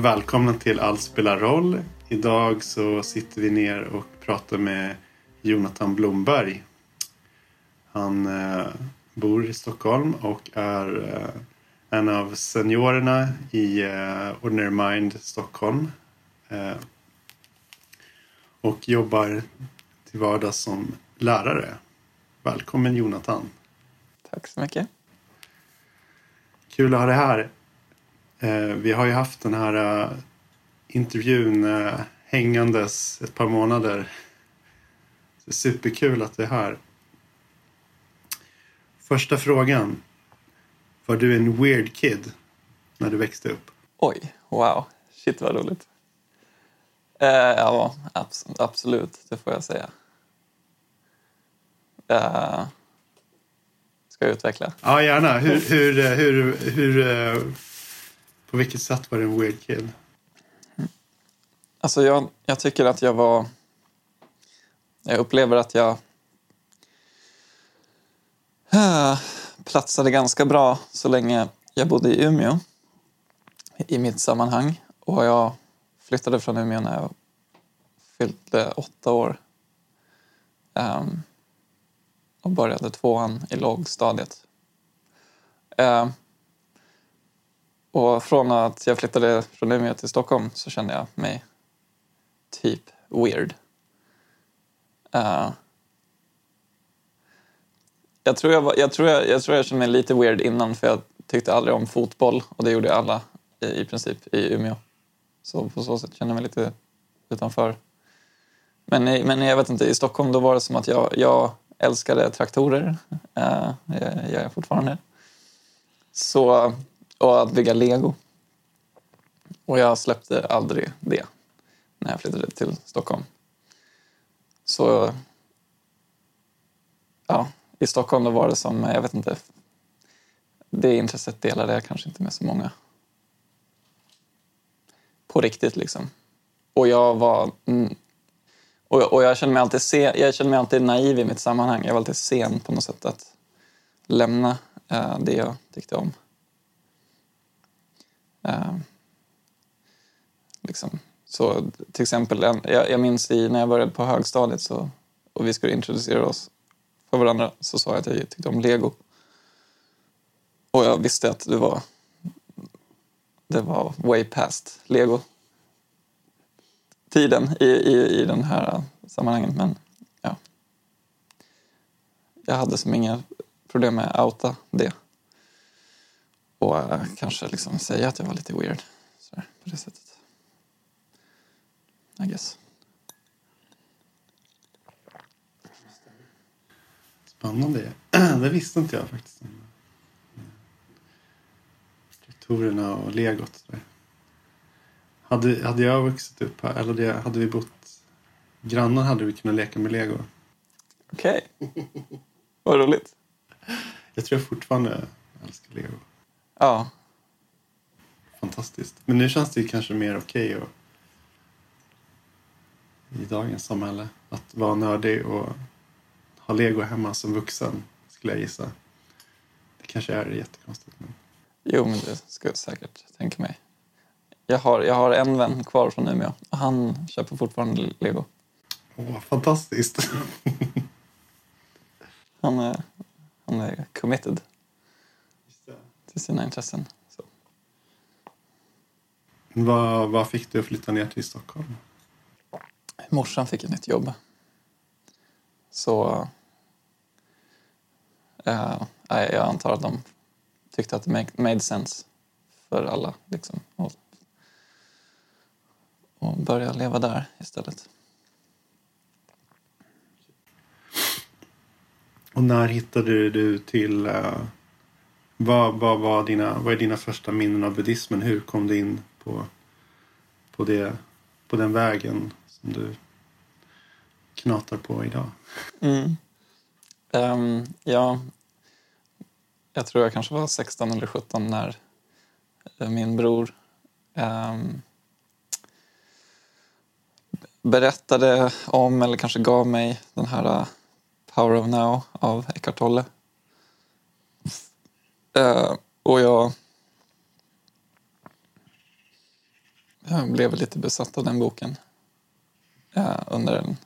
välkomna till Allt spelar roll. Idag så sitter vi ner och pratar med Jonathan Blomberg. Han eh, bor i Stockholm och är eh, en av seniorerna i eh, Ordinary Mind Stockholm. Och jobbar till vardags som lärare. Välkommen Jonathan. Tack så mycket. Kul att ha dig här. Eh, vi har ju haft den här eh, intervjun eh, hängandes ett par månader. Superkul att du är här. Första frågan. Var du en weird kid när du växte upp? Oj, wow. Shit vad roligt. Eh, ja, abs absolut, det får jag säga. Eh, ska jag utveckla? Ja, gärna. Hur, hur, hur, hur, på vilket sätt var du en weird kid? Alltså jag, jag tycker att jag var... Jag upplever att jag äh, platsade ganska bra så länge jag bodde i Umeå i mitt sammanhang. Och jag flyttade från Umeå när jag fyllde åtta år. Um, och började tvåan i lågstadiet. Um, och från att jag flyttade från Umeå till Stockholm så kände jag mig typ weird. Uh, jag, tror jag, var, jag, tror jag, jag tror jag kände mig lite weird innan för jag tyckte aldrig om fotboll och det gjorde alla i, i princip i Umeå. Så på så sätt kände jag mig lite utanför. Men, i, men jag vet inte, i Stockholm då var det som att jag, jag älskade traktorer. Eh, uh, jag, jag fortfarande. Så, och att bygga lego. Och jag släppte aldrig det när jag flyttade till Stockholm. Så ja, i Stockholm då var det som, jag vet inte, det intresset delade jag kanske inte med så många. På riktigt liksom. Och jag var... Och och, och jag, kände mig alltid se, jag kände mig alltid naiv i mitt sammanhang. Jag var alltid sen på något sätt att lämna eh, det jag tyckte om. Eh, liksom. Så till exempel, jag, jag minns i, när jag började på högstadiet så, och vi skulle introducera oss för varandra så sa jag att jag tyckte om lego. Och jag visste att det var, det var way past lego tiden i, i, i den här sammanhanget. Men ja, jag hade som inga problem med att outa det. Och äh, kanske liksom säga att jag var lite weird. Så där, på det sättet. I guess. Spännande. Det visste inte jag faktiskt. Strukturerna och legot. Hade, hade jag vuxit upp här, eller hade vi bott grannar hade vi kunnat leka med lego. Okej. Okay. Vad roligt. Jag tror jag fortfarande älskar lego. Ja. Fantastiskt. Men nu känns det kanske mer okej okay i dagens samhälle att vara nördig och ha lego hemma som vuxen, skulle jag gissa. Det kanske är jättekonstigt. Men... Jo, men det skulle jag säkert tänka mig. Jag har, jag har en vän kvar från Umeå och han köper fortfarande lego. Åh, fantastiskt! han, är, han är committed till sina intressen. Så. Vad, vad fick du att flytta ner till Stockholm? Morsan fick ett nytt jobb. Så uh, jag antar att de tyckte att det made sense för alla liksom, och, och börja leva där istället. Och när hittade du till... Uh, vad, vad, vad, dina, vad är dina första minnen av buddhismen? Hur kom du in på, på, det, på den vägen som du knatar på idag? Mm. Um, ja, jag tror jag kanske var 16 eller 17 när eh, min bror um, berättade om, eller kanske gav mig, den här uh, Power of Now av Eckart Tolle. Uh, och jag jag blev lite besatt av den boken eh, under en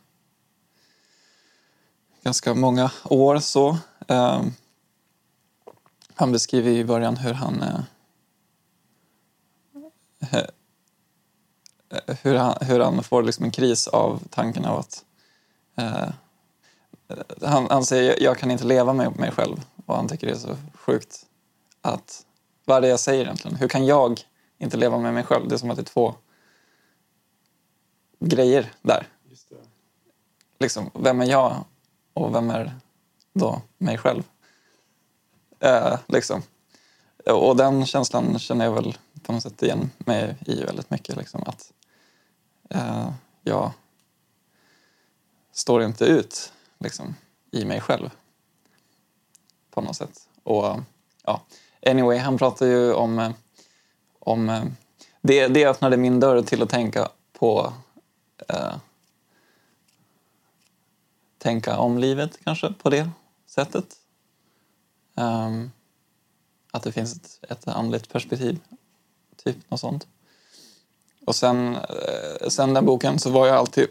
ganska många år. så. Eh, han beskriver i början hur han eh, hur han, hur han får liksom en kris av tanken av att eh, han, han säger jag kan inte leva med mig själv och han tycker det är så sjukt att vad är det jag säger egentligen? Hur kan jag inte leva med mig själv? Det är som att det är två grejer där. Liksom, vem är jag och vem är då mig själv? Eh, liksom. Och den känslan känner jag väl på något sätt igen mig i väldigt mycket. Liksom, att eh, jag står inte ut liksom, i mig själv på något sätt. Och ja, anyway, han pratar ju om, eh, om eh, det, det öppnade min dörr till att tänka på eh, tänka om livet kanske på det sättet. Um, att det finns ett, ett andligt perspektiv, typ något sånt. Och sen, eh, sen den boken så var jag alltid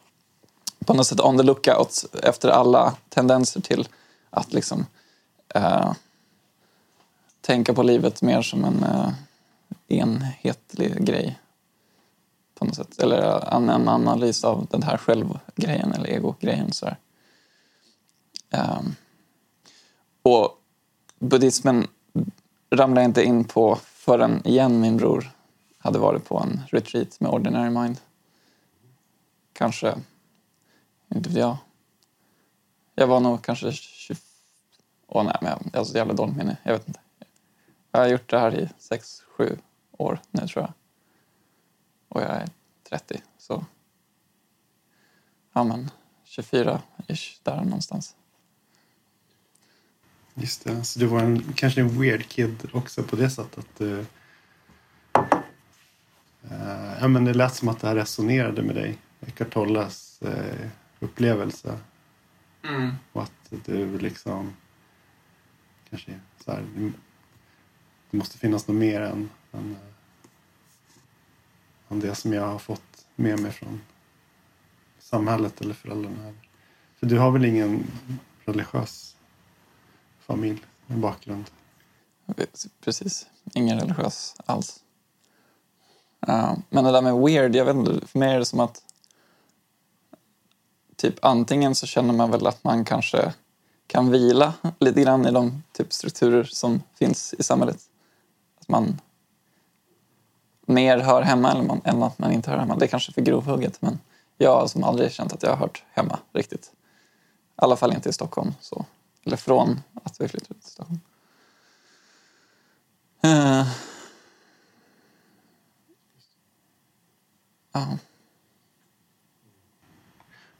på något sätt on the lookout efter alla tendenser till att liksom eh, tänka på livet mer som en eh, enhetlig grej. På något sätt. Eller eh, en, en analys av den här självgrejen eller ego-grejen. Så um, ehm, och buddhismen ramlade jag inte in på förrän igen min bror hade varit på en retreat med Ordinary Mind. Kanske, inte vet jag. Jag var nog kanske 20... Åh nej, men jag har så jävla dåligt minne. Jag vet inte. Jag har gjort det här i sex, sju år nu tror jag. Och jag är 30, så... Ja men, 24-ish, där någonstans. Just det, så du var en, kanske en weird kid också på det sättet. Uh, uh, ja, men det lät som att det här resonerade med dig. Eckart Tolles uh, upplevelse. Mm. Och att du liksom kanske så här, det måste finnas något mer än, än, eh, än det som jag har fått med mig från samhället eller föräldrarna. För du har väl ingen religiös familj med bakgrund? Precis, ingen religiös alls. Uh, men det där med weird, jag vet inte, för mig är det som att typ antingen så känner man väl att man kanske kan vila lite grann i de typ strukturer som finns i samhället. Att man mer hör hemma eller man, än att man inte hör hemma. Det är kanske för grovhugget men jag har som aldrig känt att jag har hört hemma riktigt. I alla fall inte i Stockholm. Så. Eller från att vi flyttade till Stockholm. Uh. Uh.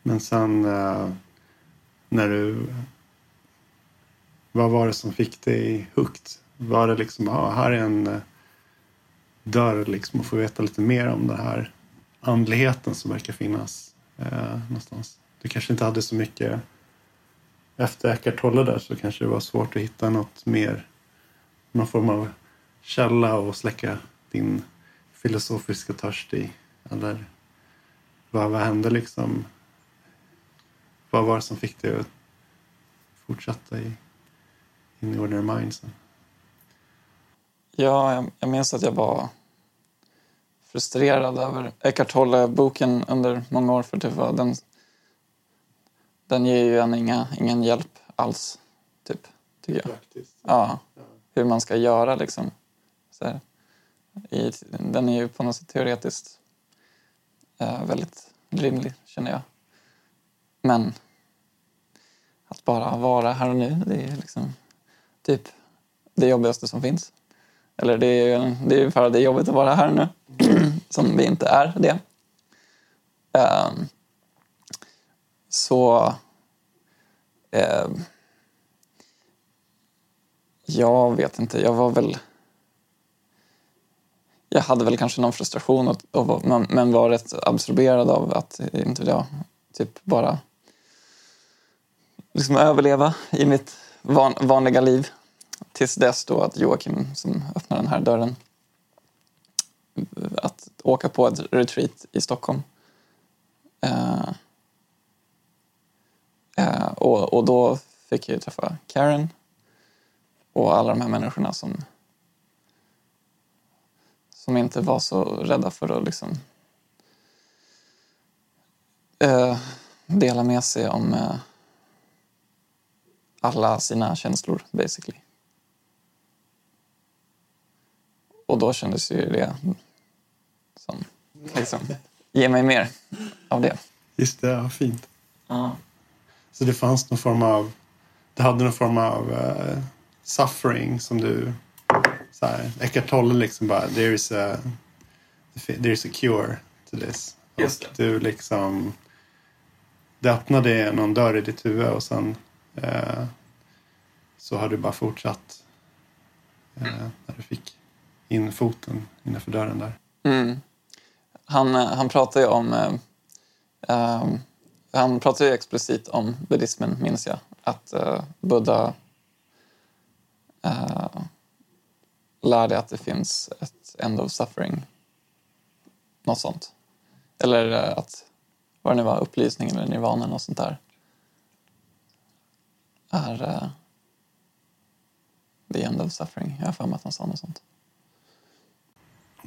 Men sen uh, när du... Vad var det som fick dig hooked? Var det liksom, ja, här är en eh, dörr liksom att få veta lite mer om den här andligheten som verkar finnas eh, någonstans? Du kanske inte hade så mycket efter Eckart Tolle där så kanske det var svårt att hitta något mer, någon form av källa och släcka din filosofiska törst i. Eller vad, vad hände liksom? Vad var det som fick dig att fortsätta i, in i Ordinary Mind sen? Ja, jag, jag minns att jag var frustrerad över Eckart Tolle-boken under många år för var den den ger ju en inga, ingen hjälp alls, typ, tycker jag. Praktiskt. Ja, hur man ska göra liksom. Så i, den är ju på något sätt teoretiskt eh, väldigt rimlig, känner jag. Men att bara vara här och nu, det är liksom typ det jobbigaste som finns. Eller det är ju det är bara det jobbigt att vara här nu, som vi inte är det. Um, så... Um, jag vet inte, jag var väl... Jag hade väl kanske någon frustration och, och, men, men var rätt absorberad av att inte jag typ bara liksom överleva i mitt van, vanliga liv. Tills dess då att Joakim som öppnar den här dörren att åka på ett retreat i Stockholm. Eh, eh, och, och då fick jag ju träffa Karen och alla de här människorna som som inte var så rädda för att liksom eh, dela med sig om eh, alla sina känslor, basically. Och då kändes ju det som, liksom, ge mig mer av det. Just det, ja, fint. Ja. Så det fanns någon form av... Det hade någon form av uh, suffering som du... Så här, Eckart Tolle liksom bara, there is a, there is a cure to this. Just och du liksom... Det öppnade någon dörr i ditt huvud och sen uh, så har du bara fortsatt uh, när du fick in foten innanför dörren där. Mm. Han, eh, han pratar ju om... Eh, eh, han pratar ju explicit om buddhismen, minns jag. Att eh, Buddha eh, lärde att det finns ett end of suffering. Något sånt. Eller eh, att, vad det nu var, upplysning eller nirvana, något sånt där. Är the end of suffering. Jag har för mig att han sa något sånt.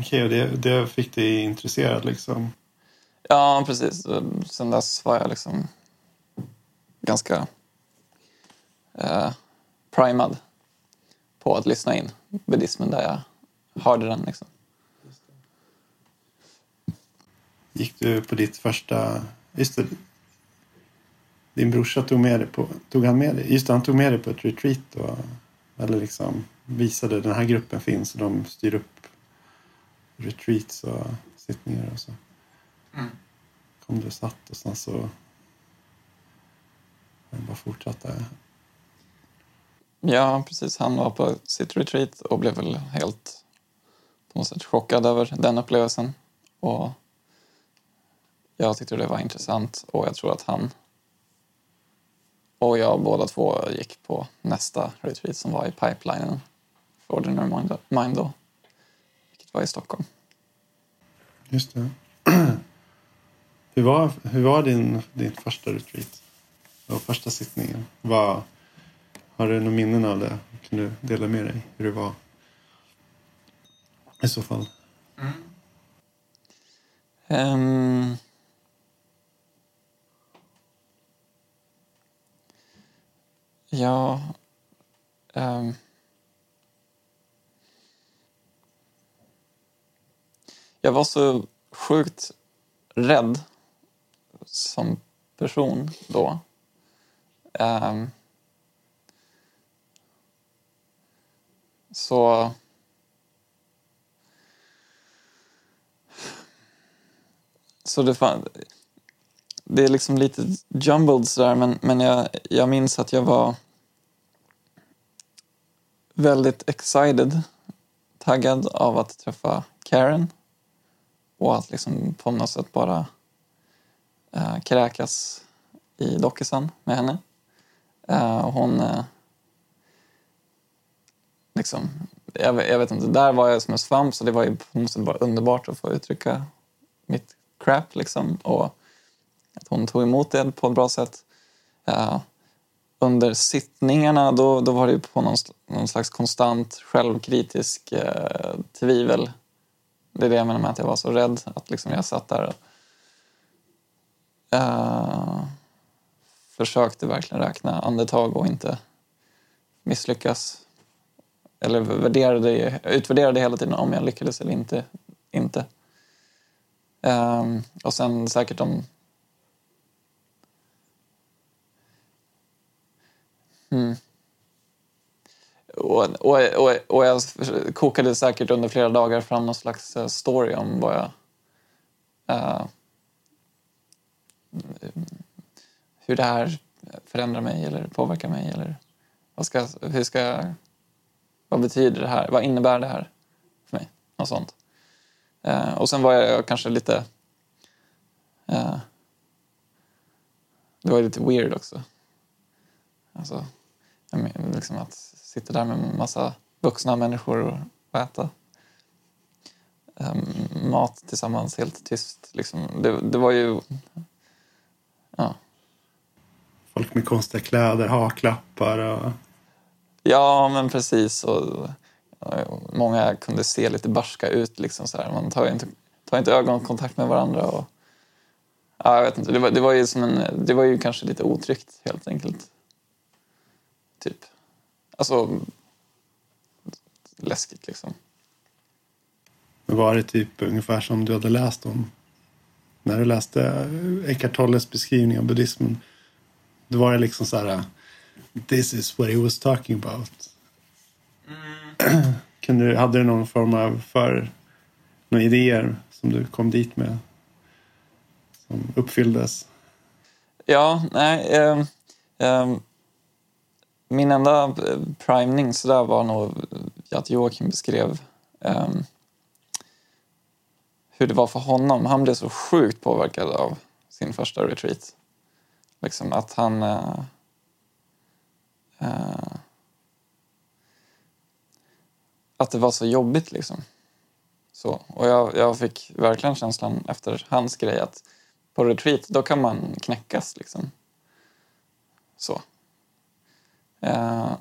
Okej, och det, det fick dig intresserad liksom? Ja, precis. Sen dess var jag liksom ganska eh, primad på att lyssna in buddhismen där jag hörde den. Liksom. Gick du på ditt första... Just det, din brorsa tog med dig på... Tog han med dig? Just det, han tog med dig på ett retreat då? Eller liksom visade den här gruppen finns och de styr upp retreats och sittningar och så. Mm. Kom du och satt och sen så har bara fortsatte. Ja, precis. Han var på sitt retreat och blev väl helt på något sätt chockad över den upplevelsen. Och jag tyckte det var intressant och jag tror att han och jag båda två gick på nästa retreat som var i pipelinen för Ordinary Mind då, var i Stockholm. Just det. hur var, hur var din, din första retreat? Och första sittningen? Vad, har du några minnen av det? Kan du dela med dig hur det var? I så fall. Mm. Um, ja... Um, jag var så sjukt rädd som person då. Um, så... Så det, fan, det är liksom lite jumbled sådär men, men jag, jag minns att jag var väldigt excited, taggad av att träffa Karen och att liksom på något sätt bara äh, kräkas i dockisen med henne. Äh, hon... Äh, liksom, jag, jag, vet inte, där var jag som en svamp så det var ju på något sätt bara underbart att få uttrycka mitt crap liksom. Och att hon tog emot det på ett bra sätt. Uh, under sittningarna då, då var det på någon, någon slags konstant självkritisk uh, tvivel det är det jag menar med att jag var så rädd. Att liksom jag satt där och uh, försökte verkligen räkna andetag och inte misslyckas. Eller värderade, utvärderade hela tiden om jag lyckades eller inte. inte. Um, och sen säkert om... Hmm. Och, och, och, och jag kokade säkert under flera dagar fram någon slags eh, story om vad jag... Uh, hur det här förändrar mig eller påverkar mig. Eller vad, ska, hur ska vad betyder det här? Vad innebär det här för mig? Något sånt. Uh, och sen var jag kanske lite... Uh, det var lite weird också. Alltså, liksom att sitter där med en massa vuxna människor och äta um, mat tillsammans helt tyst. Liksom. Det, det var ju... Ja. Folk med konstiga kläder, haklappar och... Ja, men precis. Och, många kunde se lite barska ut. Liksom, så här. Man tar inte, tar inte ögonkontakt med varandra. Och, ja, jag vet inte. Det var, det var ju som en, det var ju kanske lite otryggt helt enkelt. Typ. Alltså läskigt liksom. Men var det typ ungefär som du hade läst om när du läste Eckart Tolles beskrivning av buddhismen? Då var det liksom så här This is what he was talking about. Mm. Kunde, hade du någon form av för några idéer som du kom dit med? Som uppfylldes? Ja, nej. Eh, eh, min enda eh, primning så där var nog att Joakim beskrev um, hur det var för honom. Han blev så sjukt påverkad av sin första retreat. Liksom att han... Uh, uh, att det var så jobbigt liksom. Så, och jag, jag fick verkligen känslan efter hans grej att på retreat då kan man knäckas liksom. Så. Eh,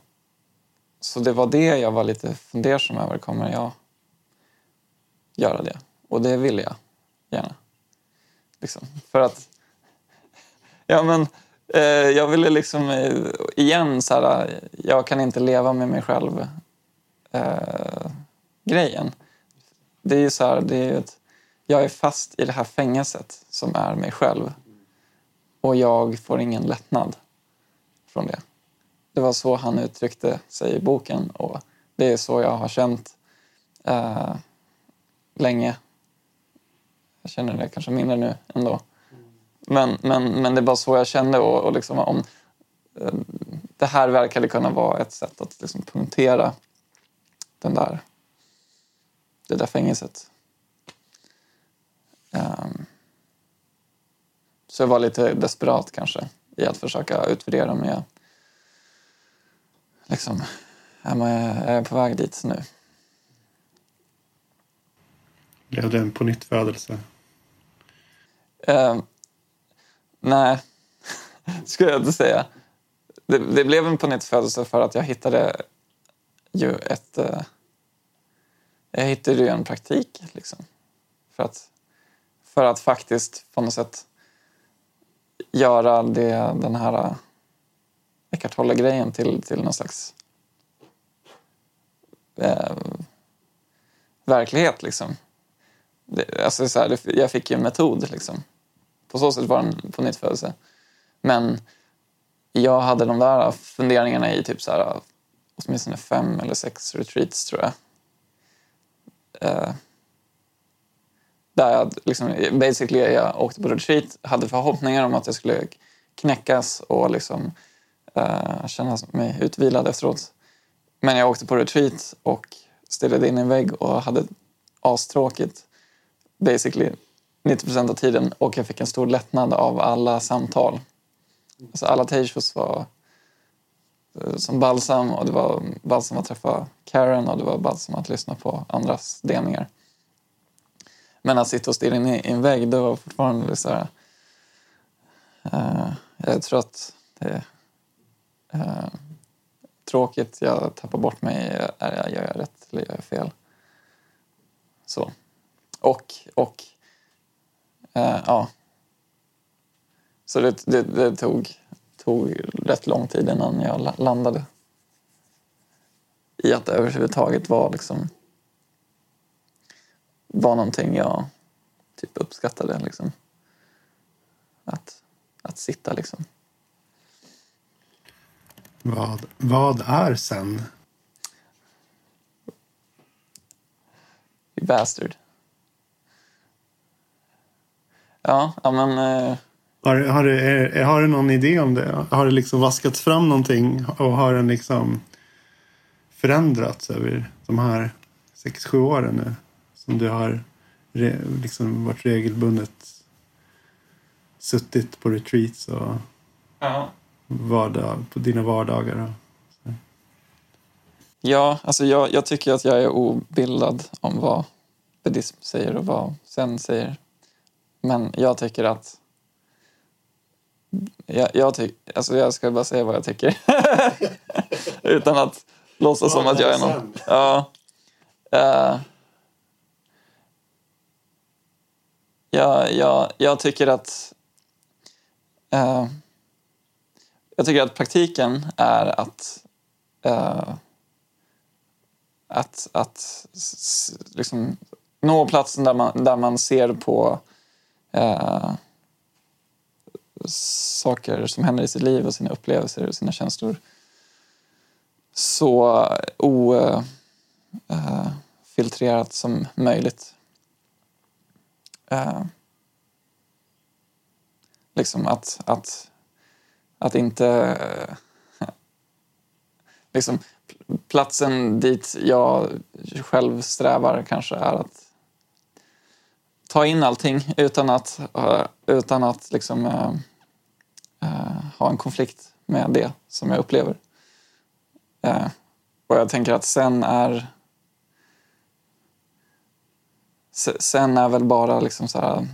så det var det jag var lite fundersam över. Kommer jag göra det? Och det vill jag gärna. Liksom. För att... Ja, men eh, jag ville liksom eh, igen så här, eh, jag kan inte leva med mig själv eh, grejen. Det är ju så här, det är ett, jag är fast i det här fängelset som är mig själv och jag får ingen lättnad från det. Det var så han uttryckte sig i boken och det är så jag har känt eh, länge. Jag känner det kanske mindre nu ändå. Men, men, men det var så jag kände och, och liksom om eh, det här verkade kunna vara ett sätt att liksom punktera den där, det där fängelset. Um, så jag var lite desperat kanske i att försöka utvärdera om jag liksom, är jag på väg dit nu. Blev det en pånyttfödelse? Uh, nej, skulle jag inte säga. Det, det blev en pånyttfödelse för att jag hittade ju ett... Uh, jag hittade ju en praktik liksom. För att, för att faktiskt på något sätt göra det, den här Eckart Tolle-grejen till, till någon slags eh, verklighet. Liksom. Det, alltså så här, jag fick ju en metod. Liksom. På så sätt var den på nyttfödelse. Men jag hade de där funderingarna i typ så här, åtminstone fem eller sex retreats, tror jag. Eh, där jag liksom, basically jag åkte på retreat, hade förhoppningar om att jag skulle knäckas och liksom uh, känna mig utvilad efteråt. Men jag åkte på retreat och stirrade in i en vägg och hade astråkigt basically 90 procent av tiden och jag fick en stor lättnad av alla samtal. Alltså alla teishos var eh, som balsam och det var balsam att träffa Karen och det var balsam att lyssna på andras delningar. Men att sitta och stirra in i en vägg, det var fortfarande så här... Uh, jag tror att det Eh, tråkigt, jag tappar bort mig. Är jag, gör jag rätt eller gör jag fel? Så. Och, och eh, ja. Så det, det, det, tog, tog rätt lång tid innan jag landade i att det överhuvudtaget var liksom var någonting jag typ uppskattade. Liksom. Att, att sitta liksom. Vad, vad är sen? You bastard. Ja, ja men... Eh... Har, har, du, är, har du någon idé om det? Har det liksom vaskats fram någonting och har den liksom förändrats över de här sex sju åren nu? Som du har re, liksom varit regelbundet suttit på retreats och... Ja vardag, på dina vardagar? Ja, alltså jag, jag tycker att jag är obildad om vad buddhism säger och vad sen säger. Men jag tycker att... Jag, jag, tyck, alltså jag ska bara säga vad jag tycker. Utan att låtsas som att jag är någon. Ja. Uh, ja, ja, jag tycker att... Uh, jag tycker att praktiken är att uh, att, att liksom nå platsen där man, där man ser på eh, saker som händer i sitt liv och sina upplevelser och sina känslor så ofiltrerat eh, som möjligt. Eh, liksom att, att, att inte... Eh, liksom, platsen dit jag själv strävar kanske är att ta in allting utan att, eh, utan att liksom, äh, ha en konflikt med det som jag upplever. och jag tänker att sen är sen är väl bara liksom så här,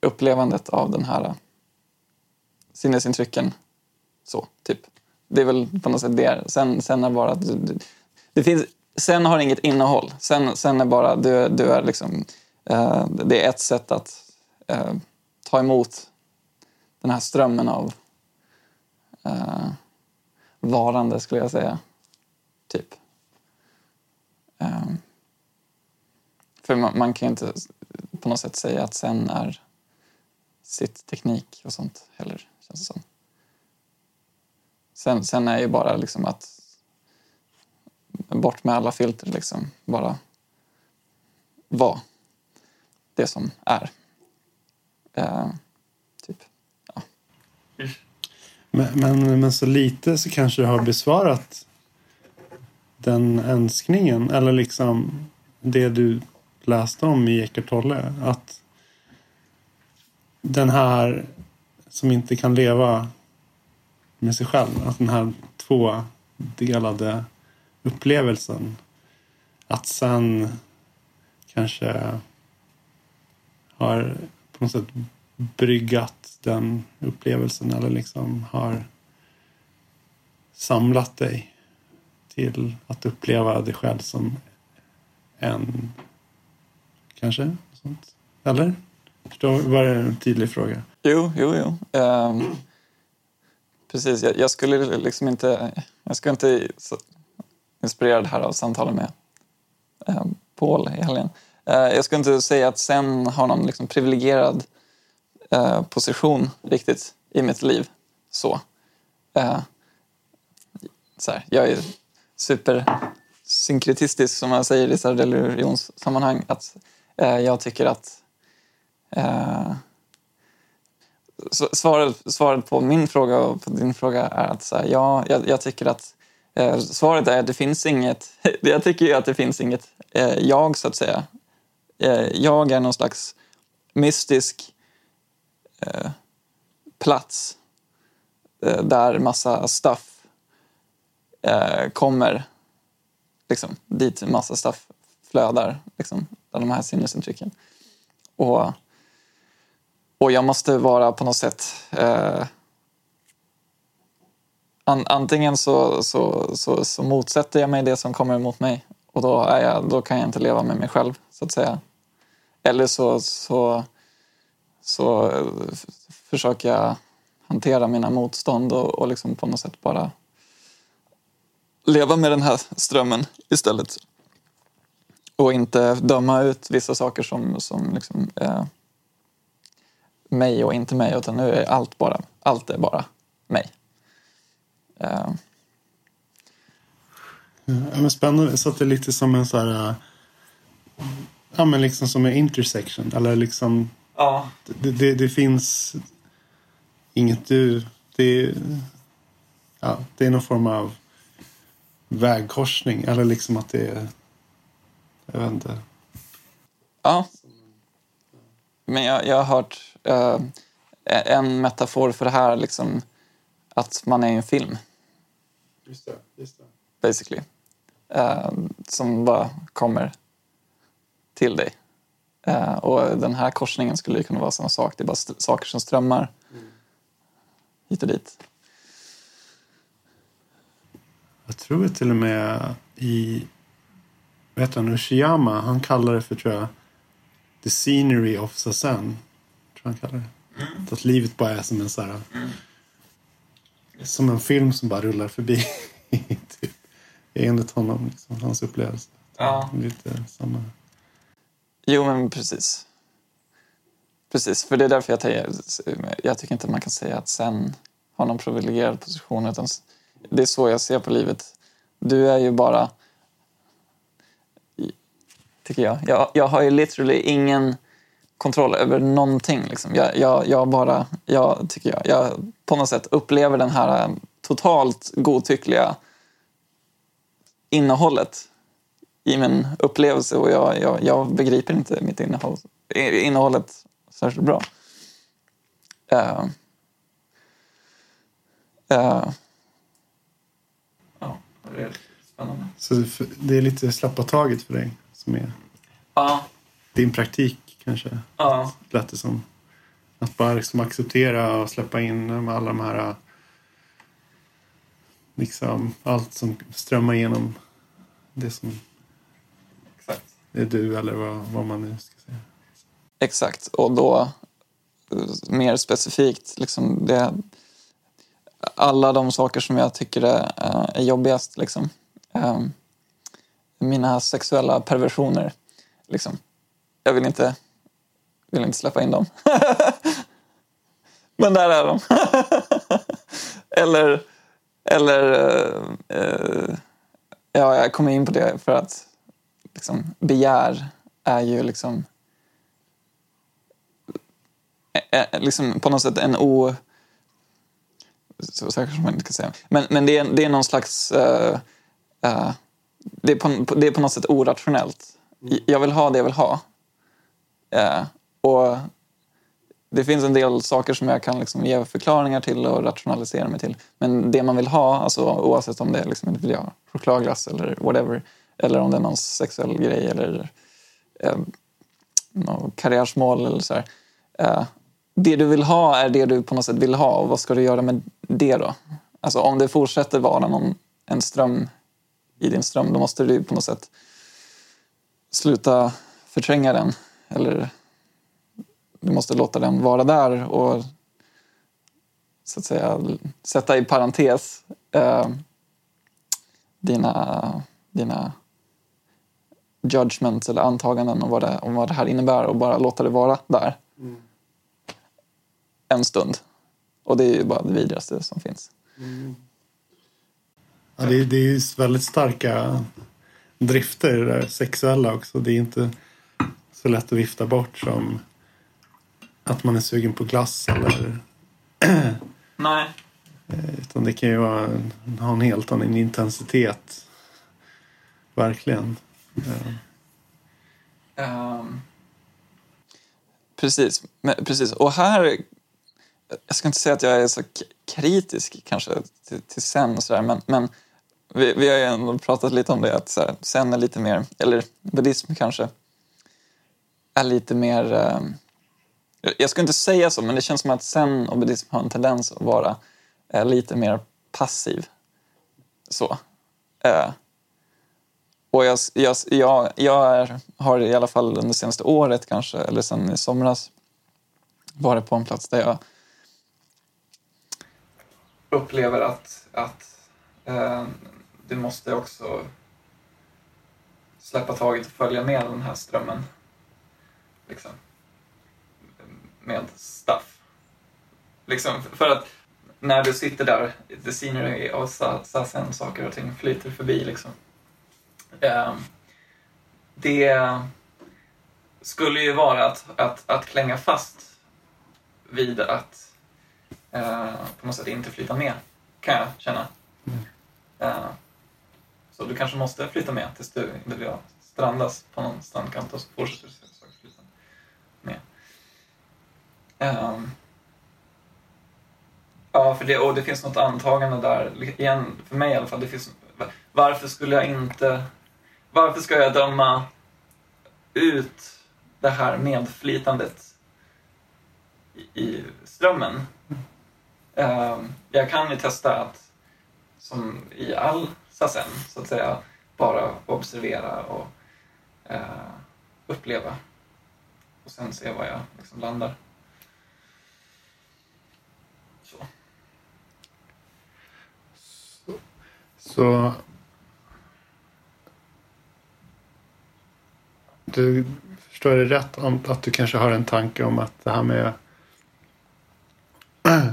upplevandet av den här eh, sinnesintrycken så, typ. Det är väl på något sätt det. Sen, sen är bara... Du, det finns, sen har det inget innehåll. Sen, sen är bara... Du, du är liksom... Eh, det är ett sätt att eh, ta emot den här strömmen av eh, varande, skulle jag säga. Typ. Eh, för man, man kan ju inte på något sätt säga att sen är sitt teknik och sånt heller, känns det som. Sen, sen är ju bara liksom att bort med alla filter liksom. Bara vara det som är. Eh, typ. Ja. Men, men, men, så lite så kanske du har besvarat den önskningen eller liksom det du läste om i Eckart Tolle. Att den här som inte kan leva med sig själv. Alltså den här tvådelade upplevelsen. Att sen kanske har på något sätt bryggat den upplevelsen eller liksom har samlat dig till att uppleva dig själv som en kanske? Sånt. Eller? Förstår, var det en tydlig fråga? Jo, jo, jo. Um, Precis, jag, jag, skulle liksom inte... Jag skulle inte så inspirerad här av samtalet med um, Paul i helgen. Uh, jag skulle inte säga att sen har någon liksom privilegierad uh, position riktigt i mitt liv. Så. Uh, så här, jag är supersynkretistisk som man säger i religionssammanhang. Att jag tycker att eh, svaret, svaret på min fråga och på din fråga är att så här, ja, jag, jag, tycker att eh, svaret är att det finns inget, jag tycker ju att det finns inget eh, jag så att säga. Eh, jag är någon slags mystisk eh, plats eh, där massa stuff eh, kommer, liksom, dit massa stuff flödar, liksom, där de här sinnesintrycken. Och och jag måste vara på något sätt... Eh, an, antingen så, så, så, så, motsätter jag mig det som kommer emot mig och då, är jag, då kan jag inte leva med mig själv, så att säga. Eller så, så, så eh, försöker jag hantera mina motstånd och, och liksom på något sätt bara leva med den här strömmen istället. Och inte döma ut vissa saker som, som liksom, eh, mig och inte mig utan nu är allt bara, allt är bara mig. Uh. Ja, men spännande, så att det är lite som en så här... Ja, men liksom som en intersection. Eller liksom... Ja. Det, det, det finns inget du... Det är, ja, det är någon form av vägkorsning. Eller liksom att det är... Jag vet inte. Ja. Men jag, jag har hört uh, en metafor för det här liksom att man är i en film. Just det. Just det. Basically. Uh, som bara kommer till dig. Eh, och den här korsningen skulle ju kunna vara samma sak. Det är bara saker som strömmar hit och dit. Jag tror till och med i... Vet han, Ushiyama, han kallar det för, tror jag, the scenery of Sazen. Tror han kallar det. Att livet bara är som en så här... Som en film som bara rullar förbi. typ. Enligt honom, liksom, hans upplevelse. Ja. Lite samma. Jo, men precis. Precis, för det är därför jag, tänker, jag tycker inte man kan säga att sen har någon privilegierad position. Utan det är så jag ser på livet. Du är ju bara... Tycker jag. Jag, jag har ju literally ingen kontroll över någonting. Liksom. Jag, jag, jag bara... Jag tycker jag, jag på något sätt upplever den här eh, totalt godtyckliga innehållet i min upplevelse och jag, jag, jag begriper inte mitt innehåll, innehållet särskilt bra. Uh, uh, ja, det är spännande. Så det- det är lite slappa taget för dig som är Ja, din praktik kanske. ja, lät det som. Att bara liksom acceptera och släppa in alla de här liksom allt som strömmar igenom det som exakt. är du eller vad, vad man nu ska säga. Exakt, och då mer specifikt, liksom det, alla de saker som jag tycker är, är jobbigast. Liksom. Eh, mina sexuella perversioner. Liksom. Jag vill inte, vill inte släppa in dem. Men där är de. eller, eller eh, eh, ja, jag kommer in på det för att liksom, begär är ju liksom eh, eh, liksom på något sätt en o... Så, så kanske man inte ska säga. Men, men det, är, det är någon slags... eh, eh, det, är på, det är på något sätt orationellt. Jag vill ha det jag vill ha. Och det finns en del saker som jag kan liksom ge förklaringar till och rationalisera mig till. Men det man vill ha, alltså, oavsett om det är liksom, vill jag chokladglass eller whatever, eller om det är någon sexuell grej eller eh, något karriärsmål eller så här. Eh, det du vill ha är det du på något sätt vill ha och vad ska du göra med det då? Alltså om det fortsätter vara någon, en ström i din ström då måste du på något sätt sluta förtränga den eller du måste låta den vara där och så att säga sätta i parentes eh, dina, dina judgments eller antaganden om vad, det, om vad det här innebär och bara låta det vara där en stund. Och det är ju bara det vidrigaste som finns. Ja, det, är- det är ju väldigt starka drifter det där sexuella också. Det är inte så lätt att vifta bort som att man är sugen på glass eller Nej. utan det kan ju vara, ha en helt annan intensitet. Verkligen. Ja. Ehm, precis, men, precis. Och här, jag ska inte säga att jag är så kritisk kanske till, till sen och sådär, men, men vi, vi har ju ändå pratat lite om det, att så här, sen är lite mer, eller buddhism kanske, är lite mer, ehm, jag skulle inte säga så, men det känns som att sen och buddhism har en tendens att vara eh, lite mer passiv. Så. Eh, och jag, jag, jag, jag är, har i alla fall under senaste året kanske, eller sen i somras, varit på en plats där jag upplever att, att eh, du måste också släppa taget och följa med den här strömmen. Liksom. Med stuff. Liksom, för att när du sitter där, the scenery och sa- sasen, saker och ting flyter förbi liksom. Eh, det skulle ju vara att, att, att klänga fast vid att eh, på något sätt inte flyta med, kan jag känna. Eh, så du kanske måste flyta med tills du vill jag strandas på någon strandkant och så fortsätter du saker flyta med. Um, ja, för det, och det finns något antagande där, igen, för mig i alla fall, det finns, varför skulle jag inte varför ska jag döma ut det här medflytandet i, i strömmen? Um, jag kan ju testa att, som i all sasen, så att säga, bara observera och uh, uppleva. Och sen se var jag liksom landar. Så. Så du förstår det rätt om att du kanske har en tanke om att det här med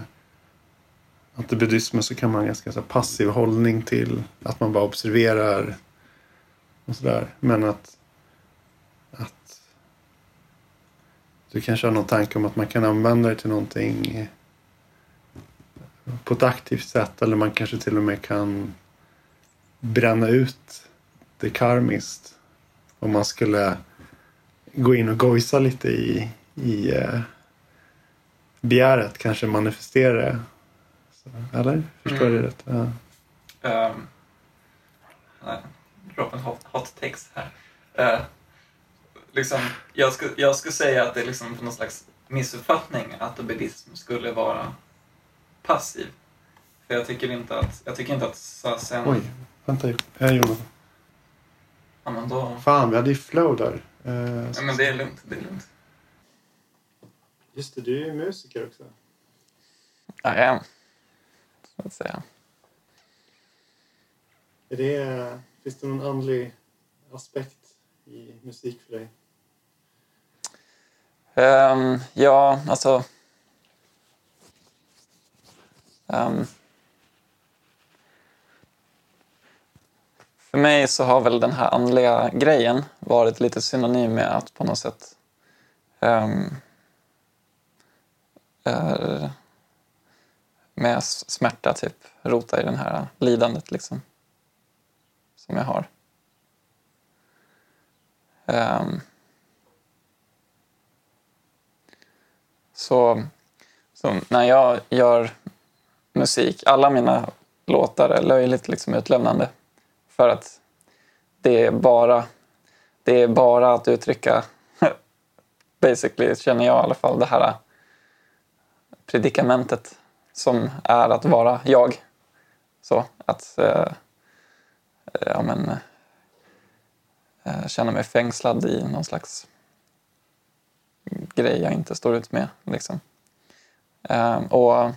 att i buddhismen så kan man ha en ganska passiv hållning till att man bara observerar och sådär. Men att, att du kanske har någon tanke om att man kan använda det till någonting på ett aktivt sätt eller man kanske till och med kan bränna ut det karmiskt. Om man skulle gå in och gojsa lite i, i eh, begäret, kanske manifestera det. Eller? Förstår Mm. du rätt? Ja. Um, nej, drop en hot, hot takes här. Eh, liksom, jag, skulle, jag skulle säga att det är liksom någon slags missuppfattning att buddhism skulle vara passiv. För jag tycker inte att, jag tycker inte att sasen... Vänta. Jag Jonas. Ja, men då... Fan, vi hade ju flow där. Eh, Ja, men det är lugnt, det är lugnt. Just det, du är ju musiker också. I am. Så att säga. Är det, finns det någon andlig aspekt i musik för dig? Ehm, ja, alltså... ehm, för mig så har väl den här andliga grejen varit lite synonym med att på något sätt um, är med smärta typ rota i det här lidandet liksom som jag har. Um, Så, så när jag gör musik, alla mina låtar är löjligt liksom utlämnande. För att det är bara, det är bara att uttrycka, basically känner jag i alla fall, det här predikamentet som är att vara jag. Så att eh, ja, men, eh, känna mig fängslad i någon slags grej jag inte står ut med. Liksom. Eh, och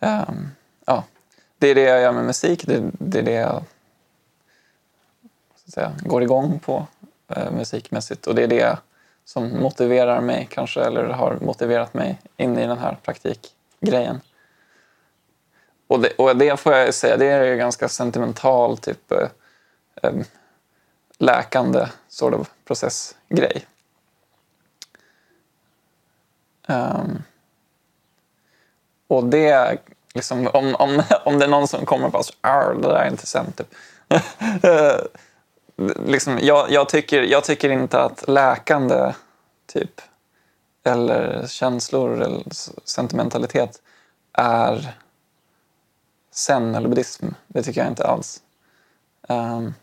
ehm, ja, Det är det jag gör med musik. Det, det är det jag så att säga, går igång på eh, musikmässigt. Och det är det som motiverar mig kanske, eller har motiverat mig in i den här praktikgrejen. Och det, och det får jag säga, det är ju ganska sentimental typ eh, eh, läkande sort of processgrej. Um, och det, liksom, om, om, om det är någon som kommer och bara så, det där är inte sant. Typ. liksom, jag, jag, tycker, jag tycker inte att läkande typ eller känslor eller sentimentalitet är zen eller buddhism. Det tycker jag inte alls. Um,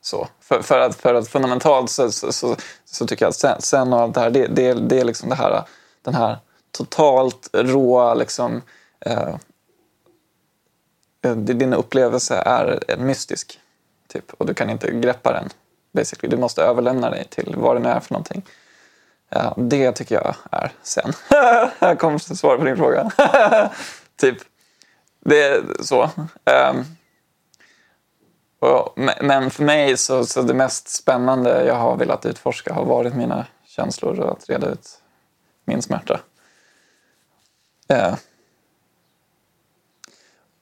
så. För, för, att, för att fundamentalt så, så, så, så tycker jag att sen, sen och allt det här, det, det, det är liksom det här, den här totalt råa liksom, eh, eh din upplevelse är mystisk. Typ, och du kan inte greppa den. Basically. Du måste överlämna dig till vad det nu är för någonting. Ja, det tycker jag är sen. Här kommer svar på din fråga. typ. Det är så. Um, och, men för mig så, så det mest spännande jag har velat utforska har varit mina känslor och att reda ut min smärta. Eh,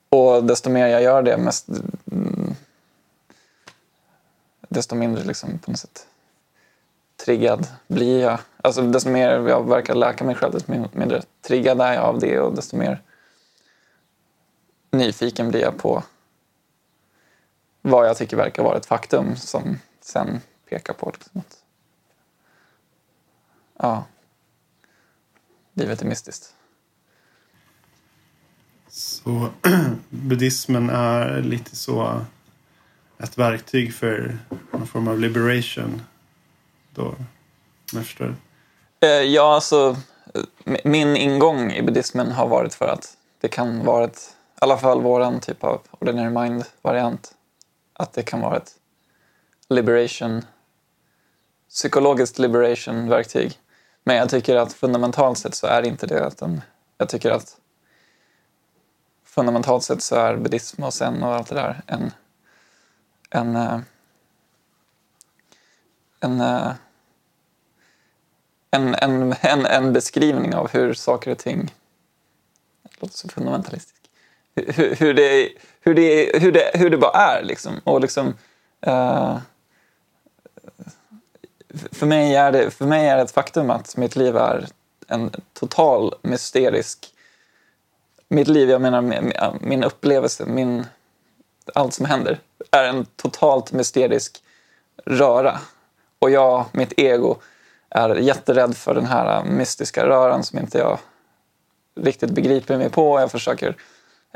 och desto mer jag gör det, mest, mm, desto mindre liksom på något sätt triggad blir jag. Alltså desto mer jag verkar läka mig själv, desto mindre triggad är jag av det och desto mer nyfiken blir jag på vad jag tycker verkar vara ett faktum som sen pekar på liksom att ja, livet är mystiskt. Så buddhismen är lite så ett verktyg för någon form av liberation. Då, om jag förstår. Eh, ja, alltså eh, min ingång i buddhismen har varit för att det kan vara ett, i alla fall våran typ av ordinary mind-variant, att det kan vara ett liberation, psykologiskt liberation-verktyg. Men jag tycker att fundamentalt sett så är det inte det. Utan jag tycker att fundamentalt sett så är buddhism och zen och allt det där en, en, eh, en, eh, en, en, en, en beskrivning av hur saker och ting, det låter så fundamentalistiskt, hur, hur, det, hur, det, hur, det, hur det bara är liksom. Och liksom uh, för, mig är det, för mig är det ett faktum att mitt liv är en total mysterisk... Mitt liv, jag menar min, upplevelse, min, allt som händer, är en totalt mysterisk röra. Och jag, mitt ego, är jätterädd för den här äh, mystiska röran som inte jag riktigt begriper mig på. Jag försöker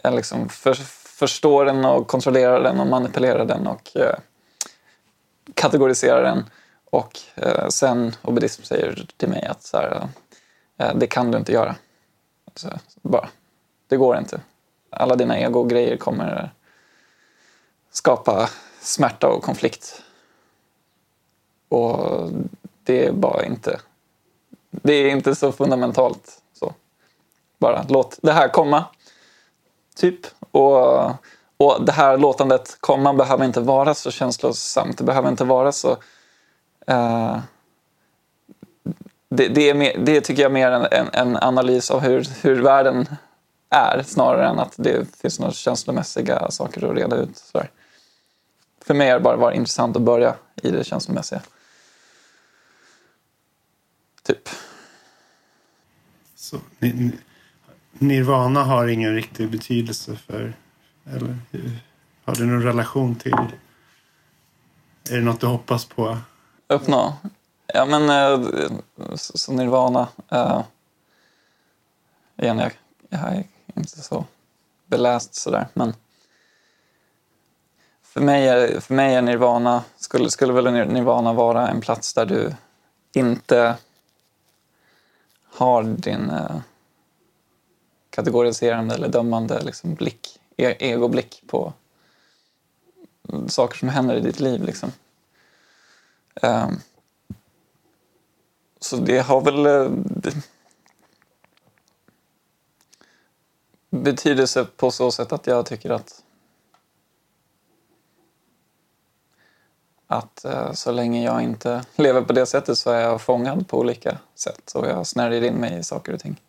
jag liksom för, förstå den och kontrollera den och manipulera den och eh, kategorisera den. Och eh, sen och säger till mig att så här, eh, det kan du inte göra. Så, bara, det går inte. Alla dina ego-grejer kommer skapa smärta och konflikt. Och det är bara inte... Det är inte så fundamentalt så. Bara låt det här komma. Typ. Och, och det här låtandet komma behöver inte vara så känslosamt. Det behöver inte vara så... Uh, det, det, är mer, det tycker jag är mer en, en, en, analys av hur, hur världen är snarare än att det finns några känslomässiga saker att reda ut. Sådär. För mig har det bara varit intressant att börja i det känslomässiga. Typ. Så, nirvana har ingen riktig betydelse för... Eller har du någon relation till... Är det något du hoppas på? Uppnå? Ja, men eh, så nirvana... Uh, igen, jag, jag inte så beläst sådär, men för mig är, för mig är nirvana, skulle, skulle väl nirvana vara en plats där du inte har din eh, kategoriserande eller dömande liksom, blick, e egoblick på saker som händer i ditt liv. Liksom. Um, så det har väl Det, betydelse på så sätt att jag tycker att att eh, så länge jag inte lever på det sättet så är jag fångad på olika sätt och jag snärjer in mig i saker och ting.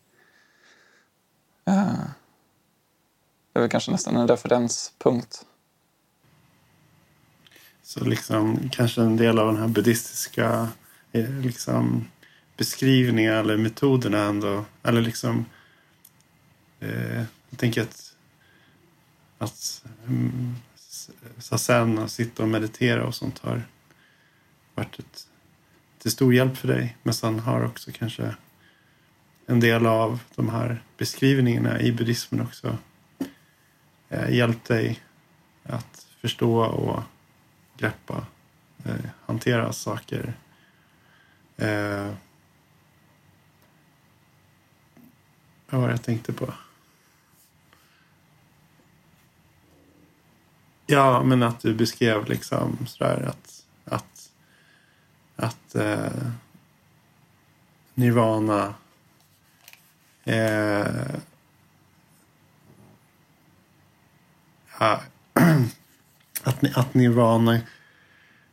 Eh, det är väl kanske nästan en referenspunkt. Så liksom kanske en del av den här buddhistiska eh, liksom, beskrivningen eller metoderna ändå, eller liksom eh, jag tänker att, att mm, sasen och sitta och meditera och sånt har varit ett, till stor hjälp för dig. Men sen har också kanske en del av de här beskrivningarna i buddhismen också eh, hjälpt dig att förstå och greppa, eh, hantera saker. Eh, vad var det jag tänkte på? Ja, men att du beskrev liksom sådär att, att, att eh, Nirvana eh, ja, att, att Nirvana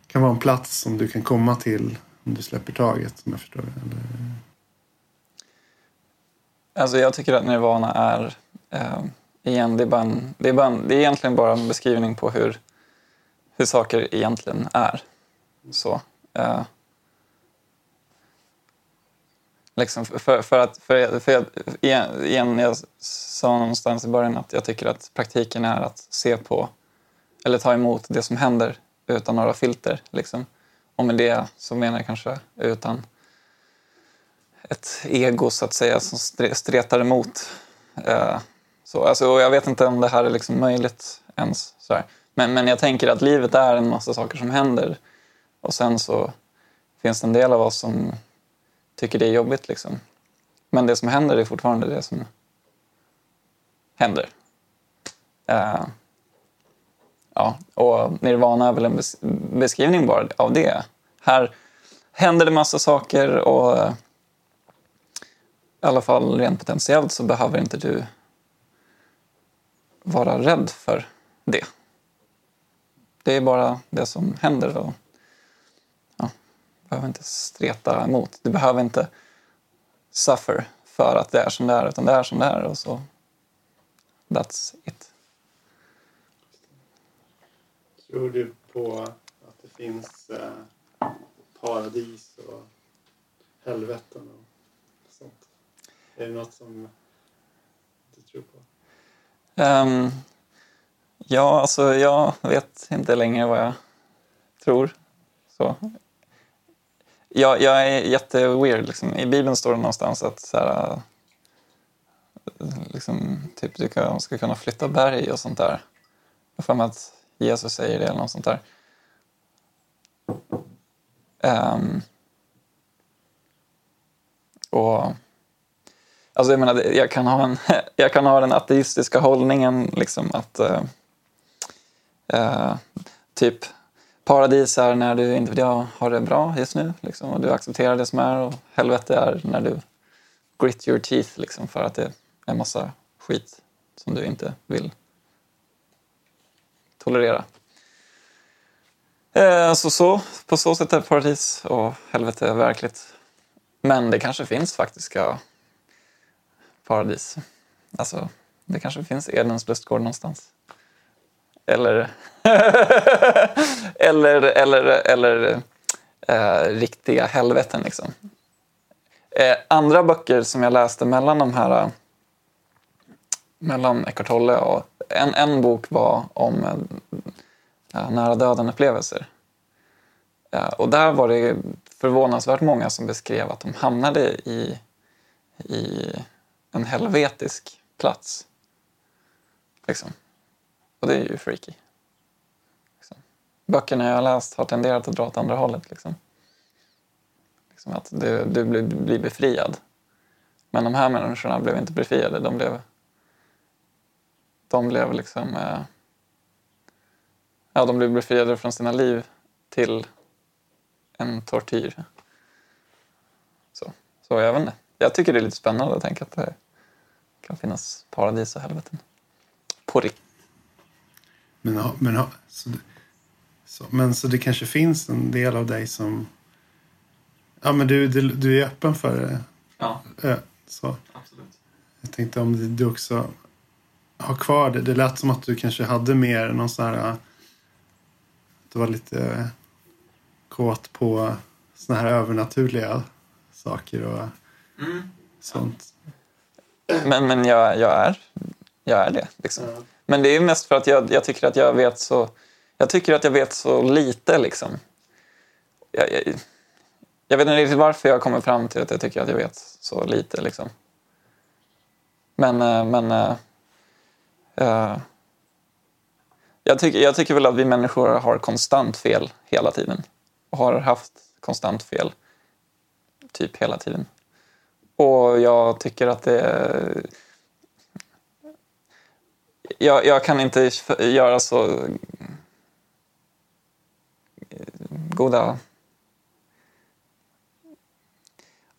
kan vara en plats som du kan komma till om du släpper taget, som jag förstår det. Eller? Alltså jag tycker att Nirvana är eh, igen, det är, bara en, det, är bara en, det är egentligen bara en beskrivning på hur, hur saker egentligen är. Så, eh, liksom för, för, att, för, för jag, igen, jag sa någonstans i början att jag tycker att praktiken är att se på eller ta emot det som händer utan några filter. Liksom. Och med det så menar jag kanske utan ett ego så att säga som stretar emot. Eh, så, alltså, jag vet inte om det här är liksom möjligt ens. Så här. Men, men jag tänker att livet är en massa saker som händer och sen så finns det en del av oss som tycker det är jobbigt. Liksom. Men det som händer är fortfarande det som händer. Uh, ja, och Nirvana är väl en bes beskrivning bara av det. Här händer det massa saker och uh, i alla fall rent potentiellt så behöver inte du vara rädd för det. Det är bara det som händer och ja, du behöver inte streta emot. Du behöver inte suffer för att det är som det är, utan det är som det är och så that's it. Tror du på att det finns eh, paradis och helveten och sånt? Är det något som du tror på? Um, ja, alltså jag vet inte längre vad jag tror. Så. Jag, jag är jätteweird. Liksom. I Bibeln står det någonstans att så här, liksom, typ, du kan, ska kunna flytta berg och sånt där. Jag får att Jesus säger det eller något sånt där. Um, och Alltså jag menar, jag kan ha, en, jag kan ha den ateistiska hållningen liksom att uh, uh, typ paradis är när du inte har det bra just nu liksom, och du accepterar det som är och helvete är när du grit your teeth liksom, för att det är en massa skit som du inte vill tolerera. Eh, så, så, på så sätt är paradis och helvete verkligt. Men det kanske finns faktiska paradis. Alltså, det kanske finns Edens lustgård någonstans. Eller, eller, eller, eller eh, riktiga helveten. Liksom. Eh, andra böcker som jag läste mellan de här eh, mellan Eckart Tolle och en, en bok var om eh, eh nära döden-upplevelser. Eh, och där var det förvånansvärt många som beskrev att de hamnade i, i en helvetisk plats. Liksom. Och det är ju freaky. Liksom. Böckerna jag har läst har tenderat att dra åt andra hållet. Liksom. Liksom att du, du blir, blir befriad. Men de här människorna blev inte befriade. De blev, de blev liksom... Eh, ja, de blev befriade från sina liv till en tortyr. Så, så jag vet inte jag tycker det är lite spännande att tänka att det kan finnas paradis och helveten. På riktigt. Men, men, så, så, men så det kanske finns en del av dig som... Ja, men du, du, du är öppen för det? Ja. Så. Absolut. Jag tänkte om du också har kvar det. Det lät som att du kanske hade mer någon sån här... Du var lite kåt på såna här övernaturliga saker och Mm. Sånt. Men, men jag, jag, är, jag är det. Liksom. Mm. Men det är mest för att jag, jag tycker att jag vet så jag tycker att jag vet så lite. Liksom. Jag, jag, jag vet inte riktigt varför jag kommer fram till att jag tycker att jag vet så lite. Liksom. Men, eh, men uh, uh, jag, tycker, jag tycker väl att vi människor har konstant fel hela tiden. Och har haft konstant fel typ hela tiden. Och jag tycker att det... Jag, jag kan inte göra så goda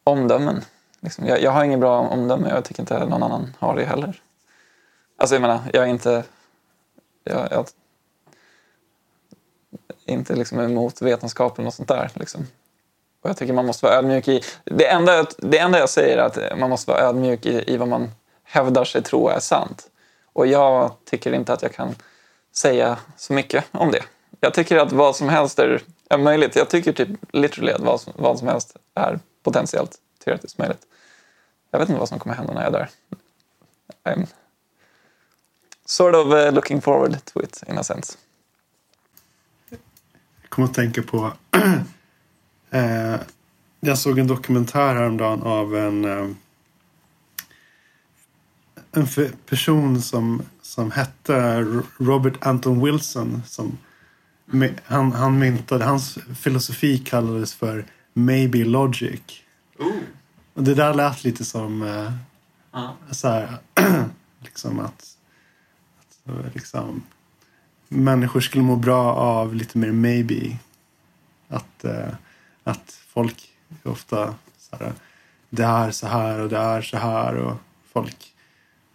omdömen. Liksom. Jag, jag, har inget bra omdöme och jag tycker inte någon annan har det heller. Alltså jag menar, jag är inte... Jag, jag är inte liksom emot vetenskapen och sånt där. Liksom. Och jag tycker man måste vara ödmjuk i... Det enda, det enda jag säger är att man måste vara ödmjuk i, i vad man hävdar sig tro är sant. Och jag tycker inte att jag kan säga så mycket om det. Jag tycker att vad som helst är, är möjligt. Jag tycker typ literally att vad som, vad som helst är potentiellt teoretiskt möjligt. Jag vet inte vad som kommer hända när jag dör. I'm sort of eh, looking forward to it in a sense. Jag kommer att tänka på Eh, jag såg en dokumentär häromdagen av en, eh, en person som, som hette Robert Anton Wilson. Som, han, han myntade, hans filosofi kallades för Maybe Logic. Ooh. Och det där lät lite som uh, uh. så här, liksom att, att liksom, människor skulle må bra av lite mer maybe. Att, uh, att folk ofta så här, det är så här och det är så här och folk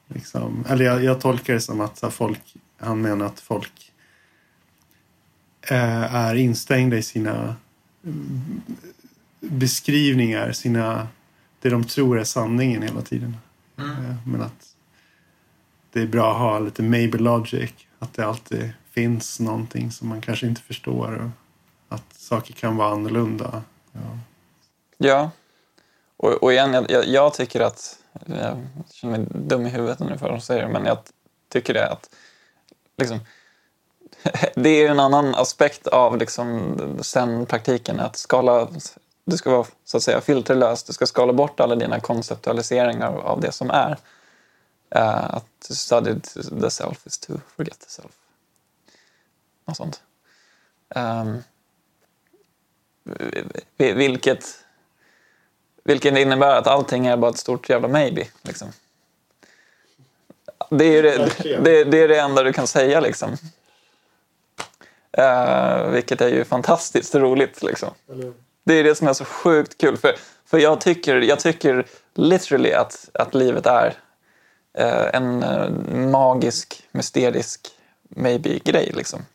liksom, eller jag, jag tolkar det som att folk, han menar att folk uh, är instängda i sina mm, beskrivningar, sina det de tror är sanningen hela tiden. Mm. Men att det är bra att ha lite maybe logic. Att det alltid finns någonting som man kanske inte förstår. Och att saker kan vara annorlunda. Ja, ja. Och, och igen, jag, jag, tycker att... Jag känner mig dum i huvudet nu för att säga det, men jag tycker det att... Liksom, det är en annan aspekt av liksom, sen praktiken att skala du ska vara så att säga filterlös, du ska skala bort alla dina konceptualiseringar av det som är. Uh, att to study the self is to forget the self. Något sånt. Um, vilket, vilket innebär att allting är bara ett stort jävla maybe. Liksom. Det, är det, det, det, är det enda du kan säga. Liksom. Uh, vilket är ju fantastiskt roligt. Liksom. Det är det som är så sjukt kul. För, för jag, tycker, jag tycker literally att, att livet är eh, en eh, magisk, mysterisk maybe-grej. Liksom.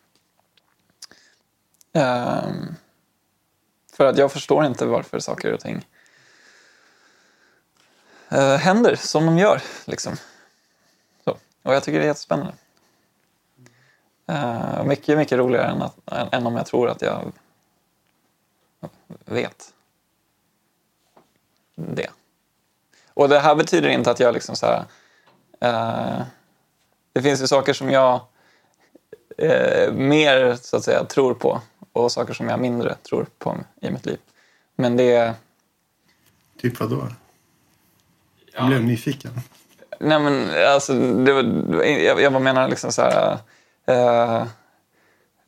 Eh, för att jag förstår inte varför saker och ting eh, händer som de gör. Liksom. Så. Och jag tycker det är jättespännande. Eh, mycket, mycket roligare än, att, än, än, om jag tror att jag vet det. Och det här betyder inte att jag liksom så här, Eh, det finns ju saker som jag eh, mer så att säga tror på och saker som jag mindre tror på i mitt liv. Men det är... Typ vad då? Jag blev nyfiken. Nej men alltså, det var, jag, jag menar liksom så här... Uh,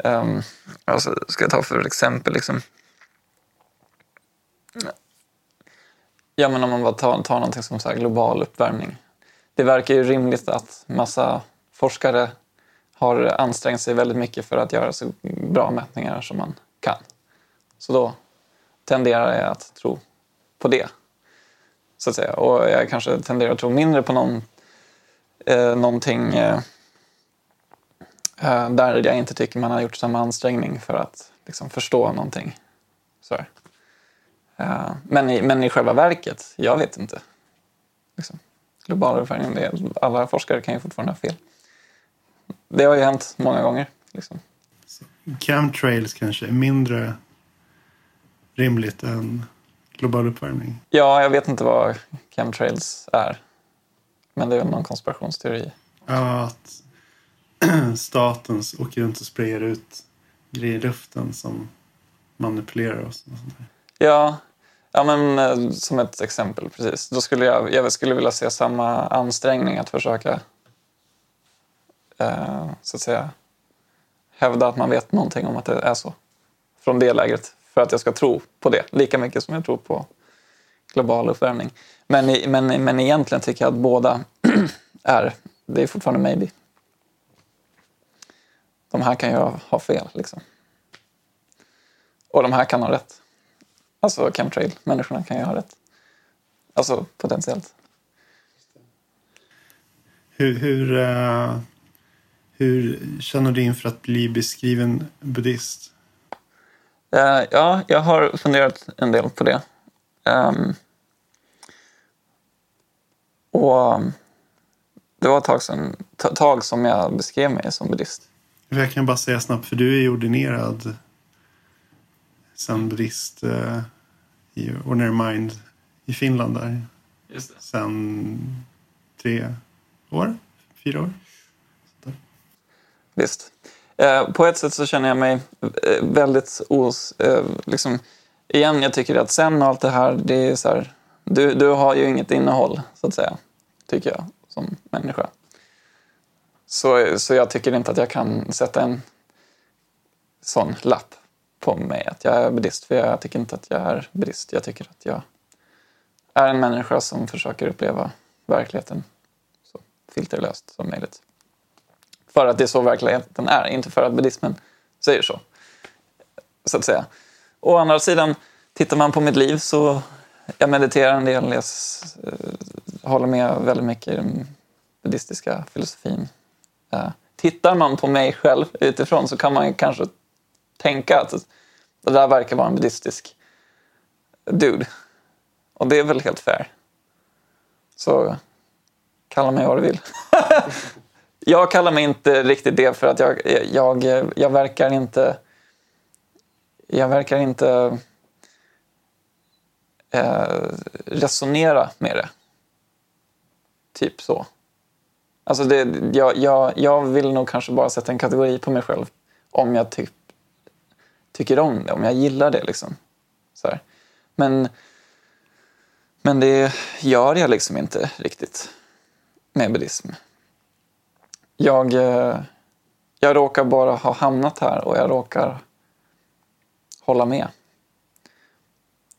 um, alltså, ska jag ta för exempel liksom. Ja, men om man bara tar, tar någonting som så global uppvärmning. Det verkar ju rimligt att massa forskare har ansträngt sig väldigt mycket för att göra så bra mätningar som man kan. Så då tenderar jag att tro på det. Så att säga. Och jag kanske tenderar att tro mindre på någon, eh, någonting eh, eh där jag inte tycker man har gjort samma ansträngning för att liksom, förstå någonting. Så Eh, men, i, men i själva verket, jag vet inte. Liksom. Global uppvärmning, alla forskare kan ju fortfarande ha fel. Det har ju hänt många gånger. Liksom. Chemtrails kanske är mindre rimligt än global uppvärmning? Ja, jag vet inte vad chemtrails är. Men det är väl någon konspirationsteori. Ja, att staten åker runt och sprayar ut grejer i luften som manipulerar oss. Och sånt där. Ja, ja men eh, som ett exempel precis. Då skulle jag, jag skulle vilja se samma ansträngning att försöka eh, så att säga hävda att man vet någonting om att det är så. Från det lägret. För att jag ska tro på det. Lika mycket som jag tror på global uppvärmning. Men, men, men egentligen tycker jag att båda är, det är fortfarande maybe. De här kan ju ha fel liksom. Och de här kan ha rätt. Alltså chemtrail-människorna kan ju ha rätt. Alltså potentiellt. Hur, hur, uh, hur känner du inför att bli beskriven buddhist? Uh, ja, jag har funderat en del på det. Um, och det var ett tag, sedan, tag som jag beskrev mig som buddhist. Jag kan bara säga snabbt, för du är ju ordinerad som buddhist. Uh, i Ordinary Mind i Finland där. Just det. Sen tre år, fyra år. Visst. Eh, på ett sätt så känner jag mig eh, väldigt os... Eh, liksom, igen, jag tycker att sen och allt det här, det är så här, du, du har ju inget innehåll, så att säga. Tycker jag. som människa. Så, så jag tycker inte att jag kan sätta en sån lapp på mig att jag är buddhist. För jag tycker inte att jag är buddhist. Jag tycker att jag är en människa som försöker uppleva verkligheten så filterlöst som möjligt. För att det är så verkligheten är, inte för att buddhismen säger så. Så att säga. Å andra sidan, tittar man på mitt liv så jag mediterar en del, jag eh, håller med väldigt mycket i den buddhistiska filosofin. Tittar man på mig själv utifrån så kan man kanske tänka att det där verkar vara en buddhistisk dude. Och det är väl helt fair. Så kalla mig vad du vill. jag kallar mig inte riktigt det för att jag, jag, jag verkar inte... Jag verkar inte eh, resonera med det. Typ så. Alltså det, jag, jag, jag vill nog kanske bara sätta en kategori på mig själv om jag typ tycker om det, om jag gillar det. Liksom. Så här. Men, men det gör jag liksom inte riktigt med buddhism. Jag, eh, jag råkar bara ha hamnat här och jag råkar hålla med.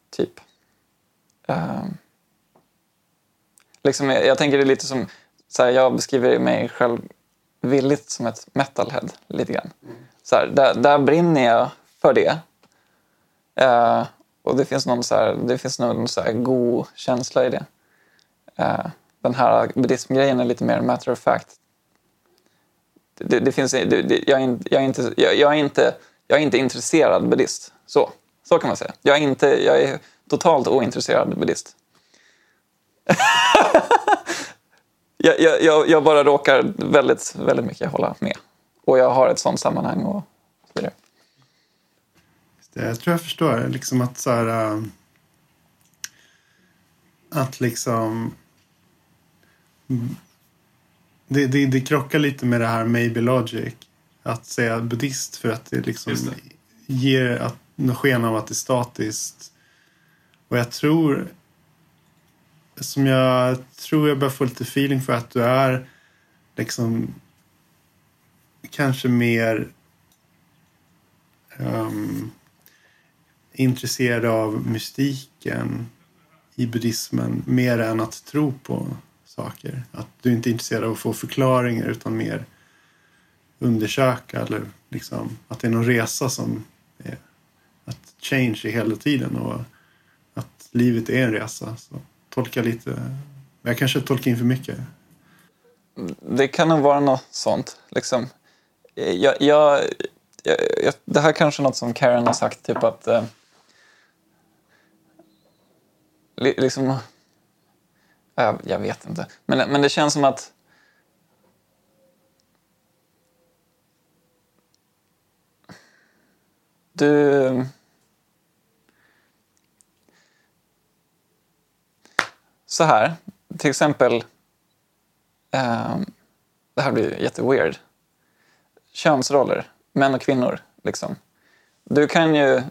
Typ. Ehm. Liksom, jag, jag, tänker det är lite som, så här, jag beskriver mig själv villigt som ett metalhead lite grann. Så här, där, där brinner jag för det. Uh, och det finns någon, så här, det finns någon så här god känsla i det. Uh, den här buddhismgrejen är lite mer matter of fact. Det, det finns, det, det, jag, är, jag, är inte, jag, jag, är inte, jag är inte intresserad buddhist. Så, så kan man säga. Jag är, inte, jag är totalt ointresserad buddhist. jag, jag, jag, bara råkar väldigt, väldigt mycket hålla med. Och jag har ett sånt sammanhang och så vidare. Jag tror jag förstår. Liksom att så här, äh, Att liksom... Det, det, det krockar lite med det här maybe logic. Att säga buddhist för att det liksom det. ger att, sken av att det är statiskt. Och jag tror... Som jag tror jag börjar få lite feeling för att du är liksom kanske mer um, intresserad av mystiken i buddhismen mer än att tro på saker. Att du inte är intresserad av att få förklaringar utan mer undersöka eller liksom att det är någon resa som är att change är hela tiden och att livet är en resa. Så tolka lite, jag kanske tolkar in för mycket. Det kan nog vara något sånt. Liksom. Jag, jag, jag, det här kanske är något som Karen har sagt, typ att eh, liksom... Jag, jag vet inte. Men, men det känns som att... Du... Så här, till exempel... Eh, det här blir jätteweird. Könsroller, män och kvinnor. Liksom. Du kan ju,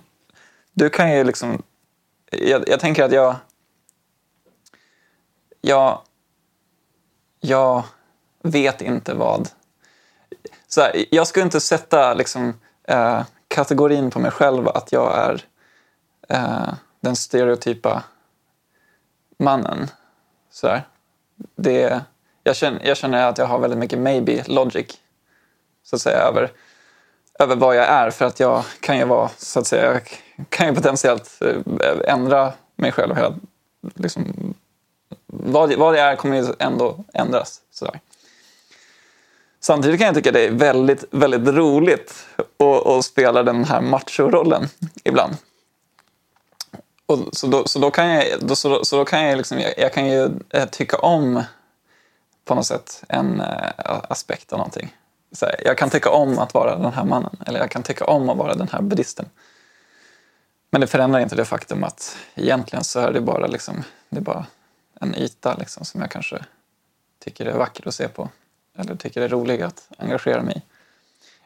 du kan ju liksom... Jag, jag tänker att jag jag, jag vet inte vad. Så här, jag skulle inte sätta liksom, eh, kategorin på mig själv att jag är eh, den stereotypa mannen. Så här. Det, jag, känner, jag känner att jag har väldigt mycket maybe logic så att säga över, över vad jag är för att jag kan ju vara så att säga, kan ju potentiellt eh, ändra mig själv hela, liksom, vad, vad det är kommer ju ändå ändras. Sådär. Samtidigt kan jag tycka det är väldigt, väldigt roligt att, att spela den här machorollen ibland. Och så, då, så då kan jag, då, så, så då kan jag, liksom, jag, jag, kan ju eh, tycka om på något sätt en äh, aspekt av någonting. Så här, jag kan tycka om att vara den här mannen eller jag kan tycka om att vara den här buddhisten. Men det förändrar inte det faktum att egentligen så är det bara, liksom, det är bara en yta liksom, som jag kanske tycker är vacker att se på eller tycker är rolig att engagera mig i.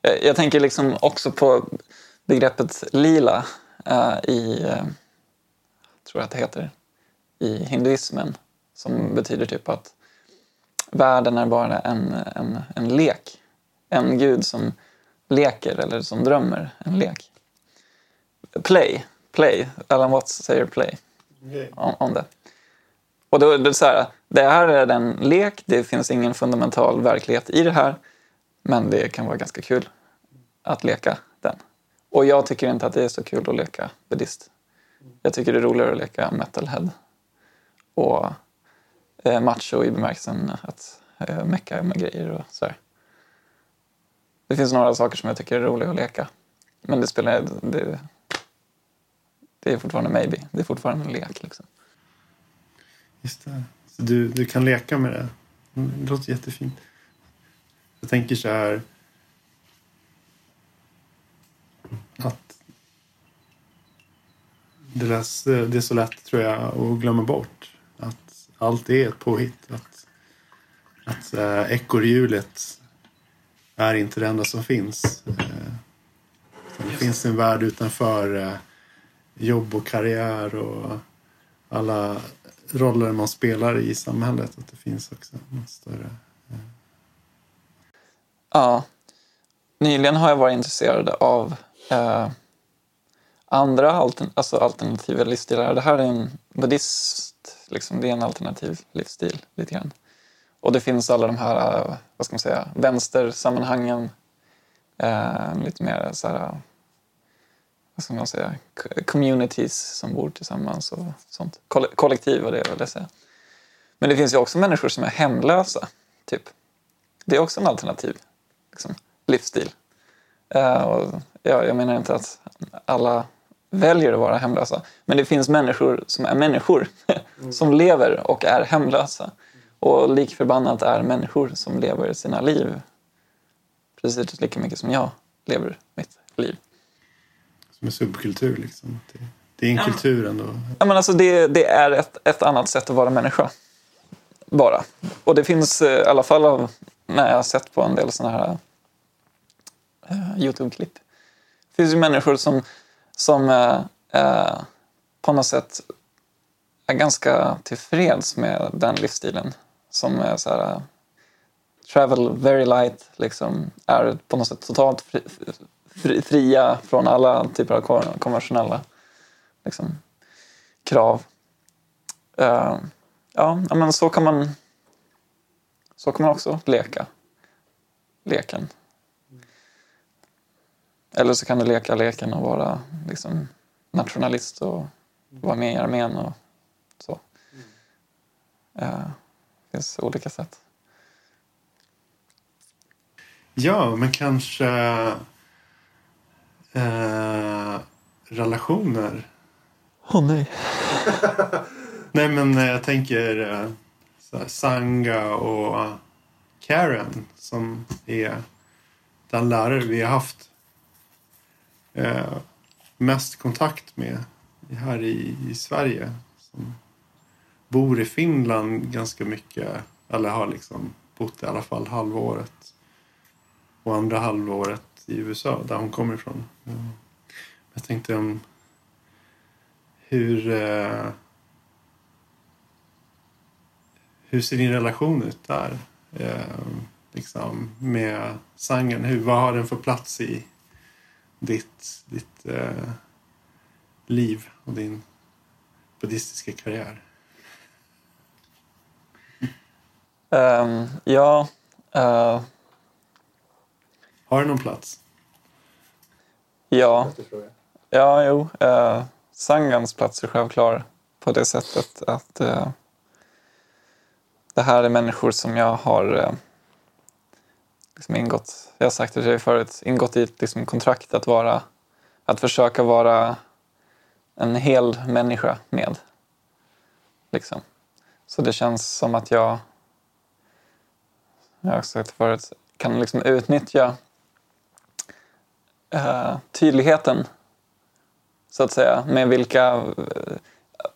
Jag, jag tänker liksom också på begreppet lila uh, i, uh, tror jag att det heter, i hinduismen som betyder typ att världen är bara en, en, en lek. En gud som leker eller som drömmer en lek. Play, play. Alan Watts säger play Okay. om, om det. Och då, då är det så här, det här är en lek, det finns ingen fundamental verklighet i det här, men det kan vara ganska kul att leka den. Och jag tycker inte att det är så kul att leka buddhist. Jag tycker det är roligare att leka metalhead och eh, macho i bemärkelsen att eh, mecka med grejer och sådär. Det finns några saker som jag tycker är roliga att leka. Men det spelar... Det, det är fortfarande maybe. Det är fortfarande en lek liksom. Just det. Så du, du kan leka med det. Mm, det låter jättefint. Jag tänker så här. Att det, läs, det är så lätt tror jag att glömma bort. Att allt är ett påhitt. Att, att äh, ekorrhjulet är inte det enda som finns. Äh, det finns en värld utanför äh, jobb och karriär och alla roller man spelar i samhället. Att det finns också något större. Eh. Ja. Nyligen har jag varit intresserad av eh, andra altern alltså alternativa livsstilar. Det här är en buddhist, liksom, det är en alternativ livsstil lite grann. Och det finns alla de här, eh, vad ska man säga, vänstersammanhangen. Eh, lite mer så här, ska man säga, communities som bor tillsammans och sånt. Koll- kollektiv var det jag ville säga. Men det finns ju också människor som är hemlösa, typ. Det är också en alternativ liksom, livsstil. Uh, och jag, jag menar inte att alla väljer att vara hemlösa. Men det finns människor som är människor. som lever och är hemlösa. Och lik förbannat är människor som lever sina liv precis lika mycket som jag lever mitt liv. Som en subkultur liksom. Det, det är en kultur ändå. Ja, men alltså det, det är ett, ett annat sätt att vara människa. Bara. Och det finns eh, i alla fall av, när jag har sett på en del såna här eh, Youtube-klipp. Det finns ju människor som, som eh, eh, på något sätt är ganska tillfreds med den livsstilen. Som är så här, travel very light, liksom, är på något sätt totalt fri, fria från alla typer av konventionella liksom, krav. Uh, ja, men så kan man så kan man också leka leken. Eller så kan du leka leken och vara liksom, nationalist och vara med i armén och så. Uh, det finns olika sätt. Ja, men kanske eh, relationer. Åh oh, nej. Nej, men eh, jag tänker eh, här, Sanga och Karen som är den lärare vi har haft eh, mest kontakt med här i, i Sverige. Som bor i Finland ganska mycket, eller har liksom bott i alla fall halvåret. Och andra halvåret i USA, där hon kommer ifrån. Mm. Jag tänkte om hur eh, hur ser din relation ut där? Eh, liksom med sangen. Hur, vad har den för plats i ditt, ditt eh, liv och din buddhistiska karriär? Um, ja, Uh har den någon plats? ja, ja, jo. Uh, Sangans plats är självklar på det sättet att eh, det här är människor som jag har eh, liksom ingått, jag har sagt det till dig förut, ingått i ett liksom, kontrakt att vara, att försöka vara en hel människa med. Liksom. Så det känns som att jag, jag har sagt det förut, kan liksom utnyttja eh, tydligheten så att säga, med vilka eh,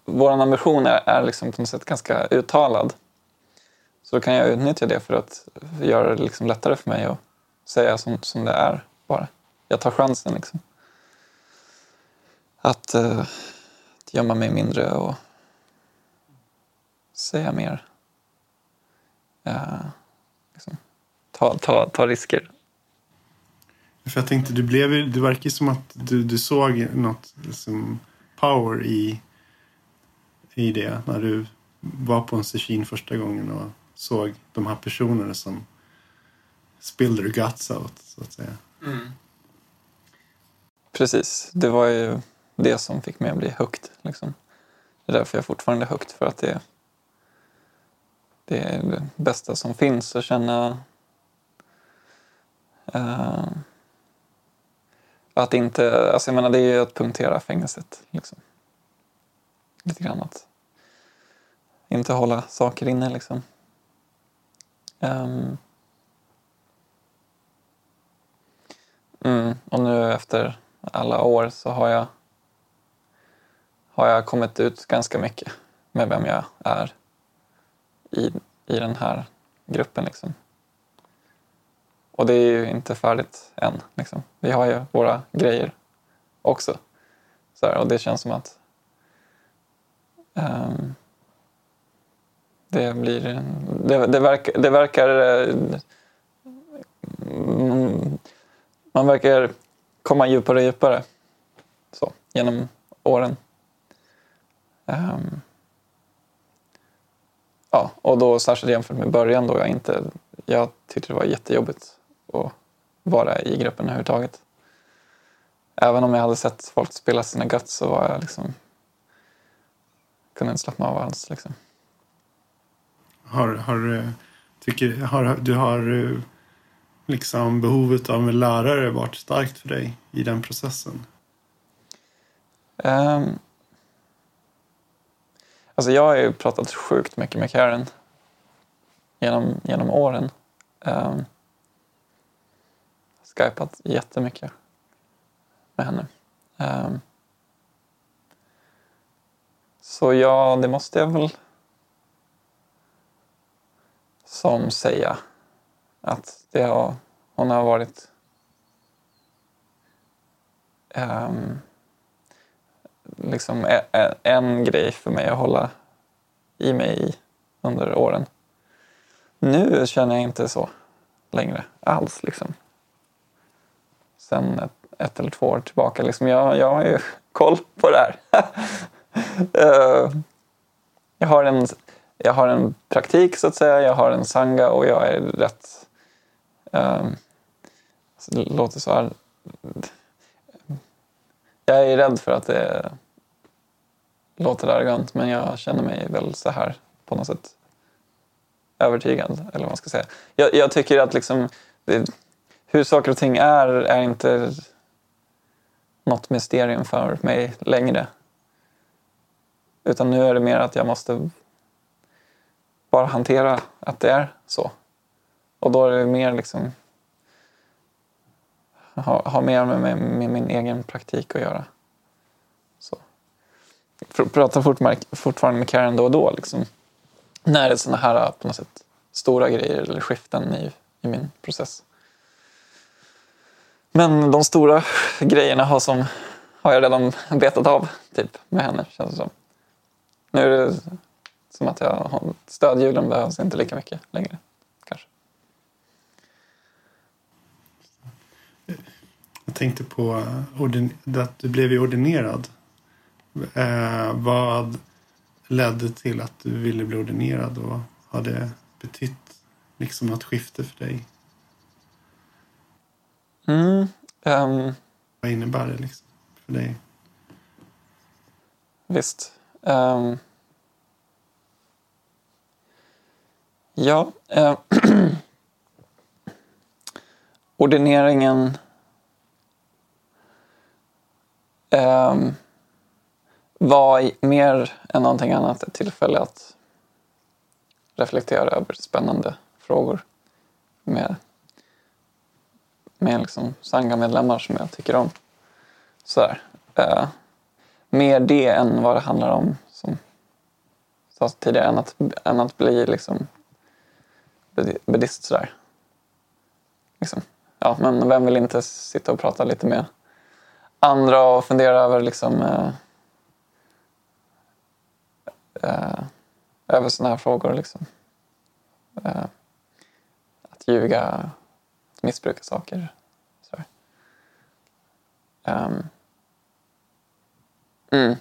vår ambition är, är liksom på något sätt ganska uttalad. Så kan jag utnyttja det för att göra det liksom lättare för mig att säga som, som det är bara. Jag tar chansen liksom. Att, eh, att gömma mig mindre och säga mer. eh, liksom, ta, ta, ta risker. För jag tänkte, du blev det verkar ju som att du, du såg något liksom, power i, i det när du var på en session första gången och såg de här personerna som spilled their guts out, så att säga. Precis, det var ju det som fick mig att bli högt. Liksom. Det är därför jag fortfarande är högt, för att det, det är det bästa som finns att känna eh, att inte, alltså jag menar det är ju att punktera fängelset. Liksom. Lite grann att inte hålla saker inne liksom. Um. Mm, och nu efter alla år så har jag, har jag kommit ut ganska mycket med vem jag är i, i den här gruppen. Liksom. Och det är ju inte färdigt än. Liksom. Vi har ju våra grejer också. Så här, och det känns som att um, det blir... Det, det, verkar, det verkar... eh, man verkar komma djupare och djupare så, genom åren. Um, ja, och då särskilt jämfört med början då jag inte... Jag tyckte det var jättejobbigt att vara i gruppen överhuvudtaget. Även om jag hade sett folk spela sina guts så var jag liksom... Kunde inte slappna av alls liksom. Har, har, tycker, har, du har eh, liksom behovet av en lärare varit starkt för dig i den processen? Um, alltså jag har ju pratat sjukt mycket med Karen genom, genom åren. Um, Skypat jättemycket med henne. Um, så ja, det måste jag väl som säga att det har, hon har varit um, liksom en grej för mig att hålla i mig i under åren. Nu känner jag inte så längre alls. Liksom. Sen ett, ett eller två år tillbaka. Liksom, jag, jag har ju koll på det här. Eh, jag, har en, jag har en praktik så att säga. Jag har en sanga och jag är rätt... Um, det låter så här jag är rädd för att det låter arrogant men jag känner mig väl så här på något sätt övertygad. Eller vad man ska säga. Jag, jag tycker att liksom, det, hur saker och ting är, är inte något mysterium för mig längre. Utan nu är det mer att jag måste bara hantera att det är så. Och då är det mer liksom ha, ha mer med, med, med min egen praktik att göra. Så. Pratar fortfarande, fortfarande med Karen då och då. Liksom. När det är sådana här på något sätt stora grejer eller skiften i, i min process. Men de stora grejerna har, som, har jag redan betat av typ, med henne känns det som. Nu är det som att jag har, stödhjulen behövs inte lika mycket längre. Kanske. Jag tänkte på eh, att du blev ju ordinerad. Eh, vad ledde till att du ville bli ordinerad och har det betytt liksom något skifte för dig? Mm, ehm, Vad innebär det liksom för dig? Visst. Ehm. ja. eh, ordineringen ehm, var i- mer än någonting annat ett tillfälle att reflektera över spännande frågor med, med liksom sangha-medlemmar som jag tycker om. Sådär. Eh, mer det än vad det handlar om som sades tidigare, än att, än att bli liksom buddhist sådär. Liksom. Ja, men vem vill inte sitta och prata lite med andra och fundera över liksom eh, eh, över sådana här frågor liksom. Eh, att ljuga, att missbruka saker. Så. Um, mm.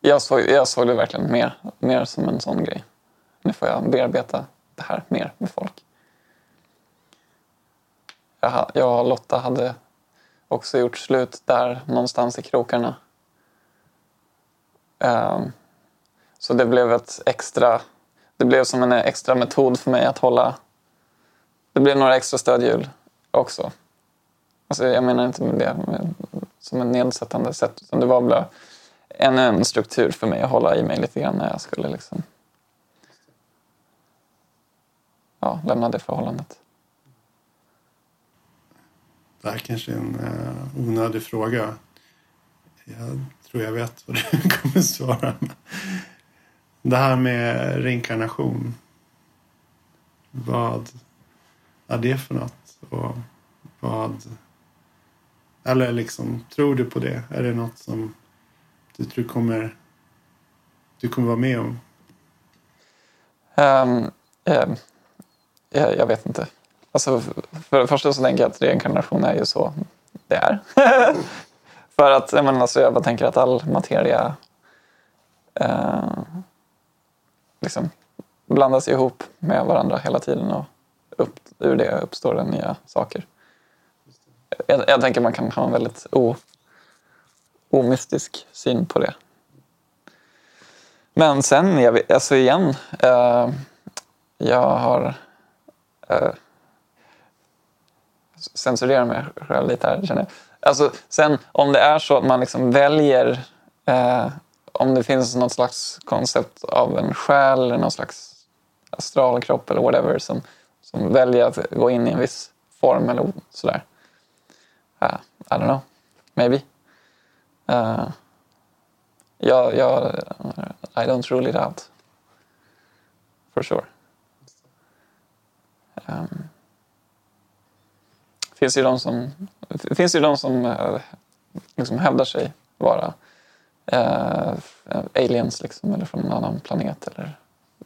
jag, såg, jag såg det verkligen mer, mer som en sån grej. Nu får jag bearbeta det här mer med folk. Jag, jag och Lotta hade också gjort slut där någonstans i krokarna. Um, så det blev ett extra... Det blev som en extra metod för mig att hålla... Det blev några extra stödhjul också. Alltså jag menar inte med det med, som en nedsättande sätt. Utan det var bara ännu en struktur för mig att hålla i mig lite grann när jag skulle liksom... Ja, lämna det förhållandet. Det här kanske är en uh, onödig fråga. Jag tror jag vet vad du kommer svara. Det här med reinkarnation. Vad är det för något? Och vad... Eller liksom, tror du på det? Är det något som du tror kommer, du kommer vara med om? Ehm, ehm, um, um, jag, jag vet inte. Alltså, för det första så tänker jag att reinkarnation är ju så det är. för att jag, menar, alltså, jag bara tänker att all materia eh, liksom blandas ihop med varandra hela tiden och ur det uppstår det nya saker. Jag, jag tänker man kan ha en väldigt o, omystisk syn på det. Men sen, jag, alltså igen, eh, jag har eh, censurera mig själv lite här känner jag. Alltså, sen om det är så att man liksom väljer eh, om det finns något slags koncept av en själ eller någon slags astralkropp eller whatever som, som väljer att gå in i en viss form eller sådär. Uh, I don't know. Maybe. Uh, jag, jag, I don't rule it out. For sure. Um, finns ju de som, finns ju de som uh, liksom hävdar sig vara uh, aliens liksom, eller från en annan planet eller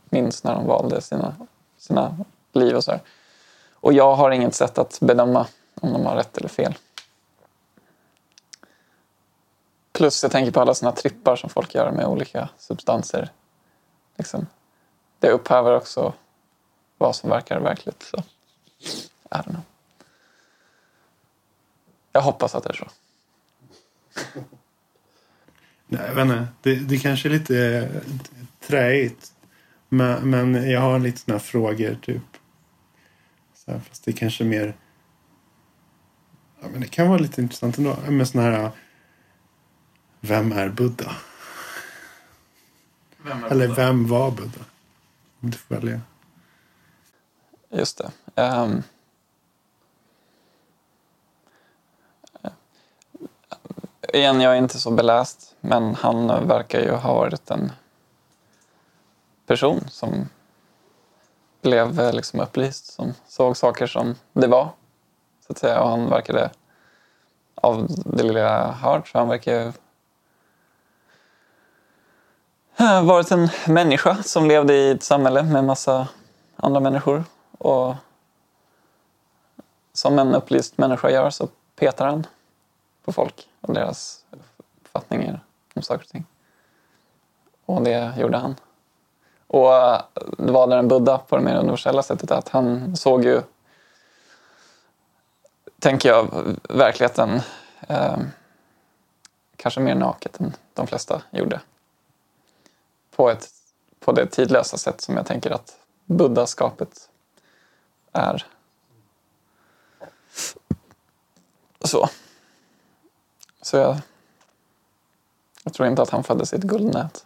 minns när de valde sina, sina liv och så här. Och jag har inget sätt att bedöma om de har rätt eller fel. Plus jag tänker på alla såna trippar som folk gör med olika substanser. Liksom. Det upphäver också vad som verkar verkligt. Så. I don't know. Jag hoppas att det är så. Nej, jag vet inte. Det, det kanske är lite eh, träigt. Men, men jag har lite sådana frågor typ. Så här, fast det kanske är mer... Ja, men det kan vara lite intressant ändå. Med sådana här... Vem är Buddha? Vem är Eller Buddha? vem var Buddha? Om du får välja. Just det. Um, igen, jag är inte så beläst, men han verkar ju ha varit en person som blev eh, liksom upplyst, som såg saker som det var. Så att säga. Och han verkade, av det lilla jag hört, så han verkar ha eh, varit en människa som levde i ett samhälle med massa andra människor. Och som en upplyst människa gör så petar han på folk och deras uppfattningar om saker och ting. Och det gjorde han. Och eh, det var en Buddha på det mer universella sättet att han såg ju, tänker jag, verkligheten eh, kanske mer naket än de flesta gjorde. På, ett, på det tidlösa sätt som jag tänker att buddhaskapet är. Så. Så jag, jag tror inte att han föddes i ett guldnät.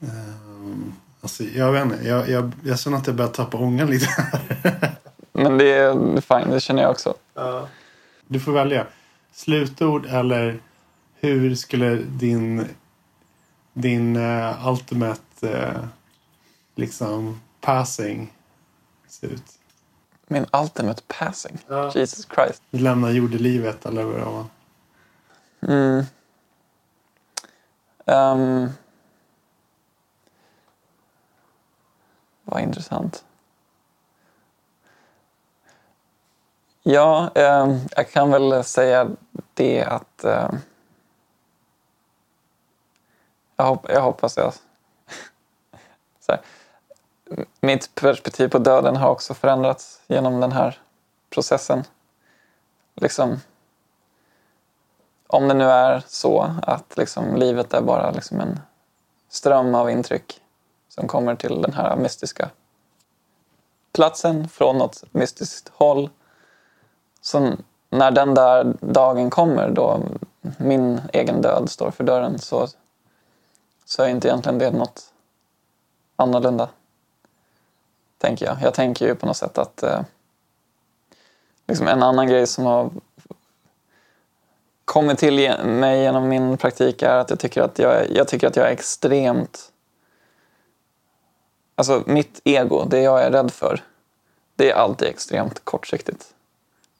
um, alltså, jag vet inte. Jag, jag, jag känner att jag börjar tappa ångan lite. Men det är fine, det känner jag också. Uh, du får välja. Slutord eller hur skulle din, din uh, ultimate uh, liksom passing se ut? Min ultimate passing? Ja. Jesus Christ. Lämna jordelivet eller vad det var. Mm. Um, vad intressant. Ja, eh, jag kan väl säga det att eh, jag, hopp, jag hoppas jag... så här, mitt perspektiv på döden har också förändrats genom den här processen. Liksom, om det nu är så att liksom, livet är bara liksom en ström av intryck som kommer till den här mystiska platsen från något mystiskt håll. Så när den där dagen kommer då min egen död står för dörren så, så är inte egentligen det något annorlunda. Tänker jag. Jag tänker ju på något sätt att eh, liksom en annan grej som har kommit till mig genom min praktik är att jag tycker att jag, jag tycker att jag är extremt... Alltså mitt ego, det jag är rädd för, det är alltid extremt kortsiktigt.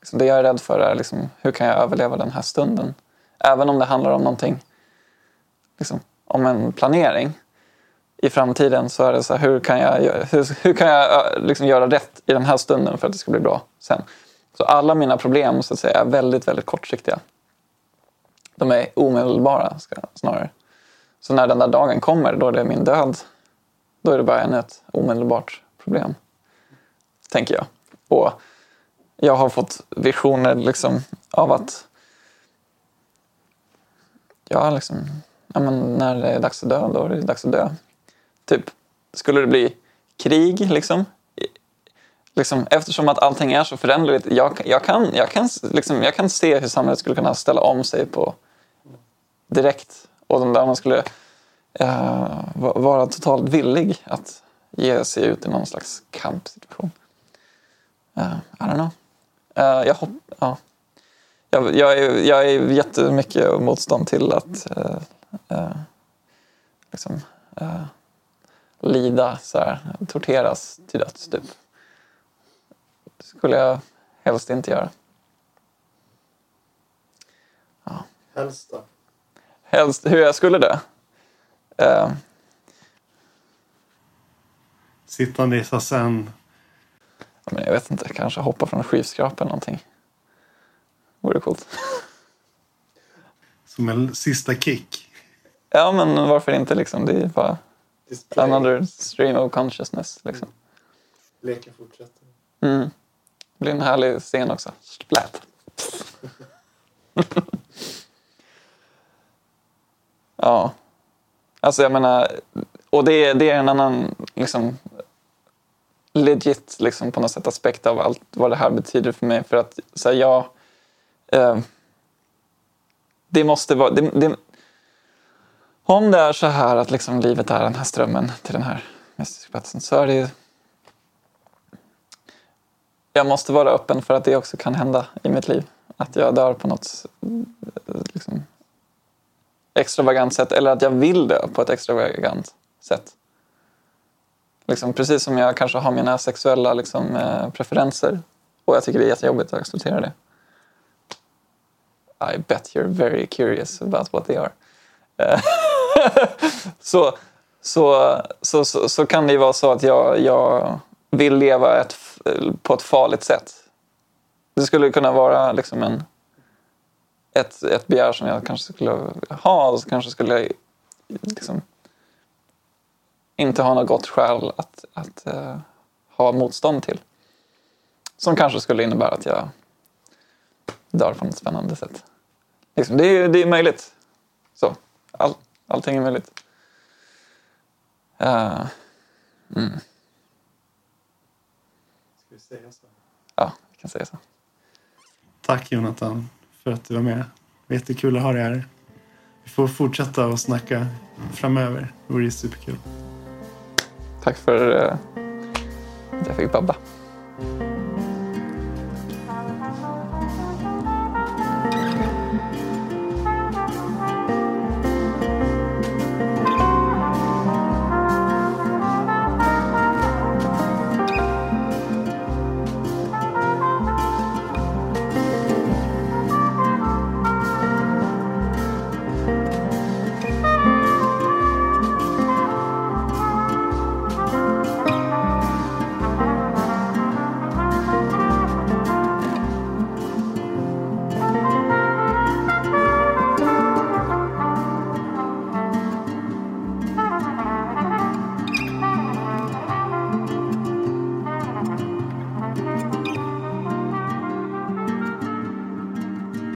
Liksom det jag är rädd för är liksom, hur kan jag överleva den här stunden? Även om det handlar om någonting, liksom, om en planering i framtiden så är det så här, hur kan jag, hur, hur kan jag liksom göra rätt i den här stunden för att det ska bli bra sen? Så alla mina problem så att säga, är väldigt, väldigt kortsiktiga. De är omedelbara snarare. Så när den där dagen kommer, då är det min död. Då är det bara ännu ett omedelbart problem. Tänker jag. Och jag har fått visioner liksom av att ja, liksom, ja, men när det är dags att dö, då är det dags att dö. Typ, skulle det bli krig liksom, liksom, eftersom att allting är så föränderligt, jag, jag, kan, jag, kan, liksom, jag kan se hur samhället skulle kunna ställa om sig på direkt. Och där man skulle uh, vara totalt villig att ge sig ut i någon slags kampsituation. Uh, I don't know. Uh, jag, uh, jag, jag, är, jag är jättemycket motstånd till att uh, liksom, lida, så här, torteras till döds. Typ skulle jag helst inte göra. Ja. Helst då? Helst hur jag skulle dö? Uh, Sittande i sen. Men jag vet inte, kanske hoppa från en skyskrapa eller någonting. Vore coolt. Som en sista kick? Ja, men varför inte liksom? Det är bara Display. another stream of consciousness liksom. Leken fortsätter. Mm. Det blir en härlig scen också. Splat. ja. Alltså jag menar, och det, det är en annan liksom legit liksom på något sätt aspekt av allt vad det här betyder för mig. För att så här, jag... Eh, det måste vara... Det, det, om det är så här att liksom livet är den här strömmen till den här mystiska platsen så är det ju jag måste vara öppen för att det också kan hända i mitt liv. Att jag dör på något liksom, extravagant sätt eller att jag vill dö på ett extravagant sätt. Liksom, precis som jag kanske har mina sexuella liksom, eh, preferenser och jag tycker det är jättejobbigt att acceptera det. I bet you're very curious about what they are. Eh, så, så, så, så, så, kan det ju vara så att jag, jag vill leva ett eh, på ett farligt sätt. Det skulle kunna vara liksom en, ett, ett begär som jag kanske skulle ha och så kanske skulle liksom, inte ha något gott skäl att, att uh, ha motstånd till. Som kanske skulle innebära att jag dör på något spännande sätt. Liksom, det, är, det är möjligt. Så, all, allting är möjligt. Uh, mm säga så? Ja, vi kan säga så. Tack Jonathan för att du var med. Det var jättekul att ha dig här. Vi får fortsätta att snacka framöver. Det vore superkul. Tack för eh, att jag fick babba.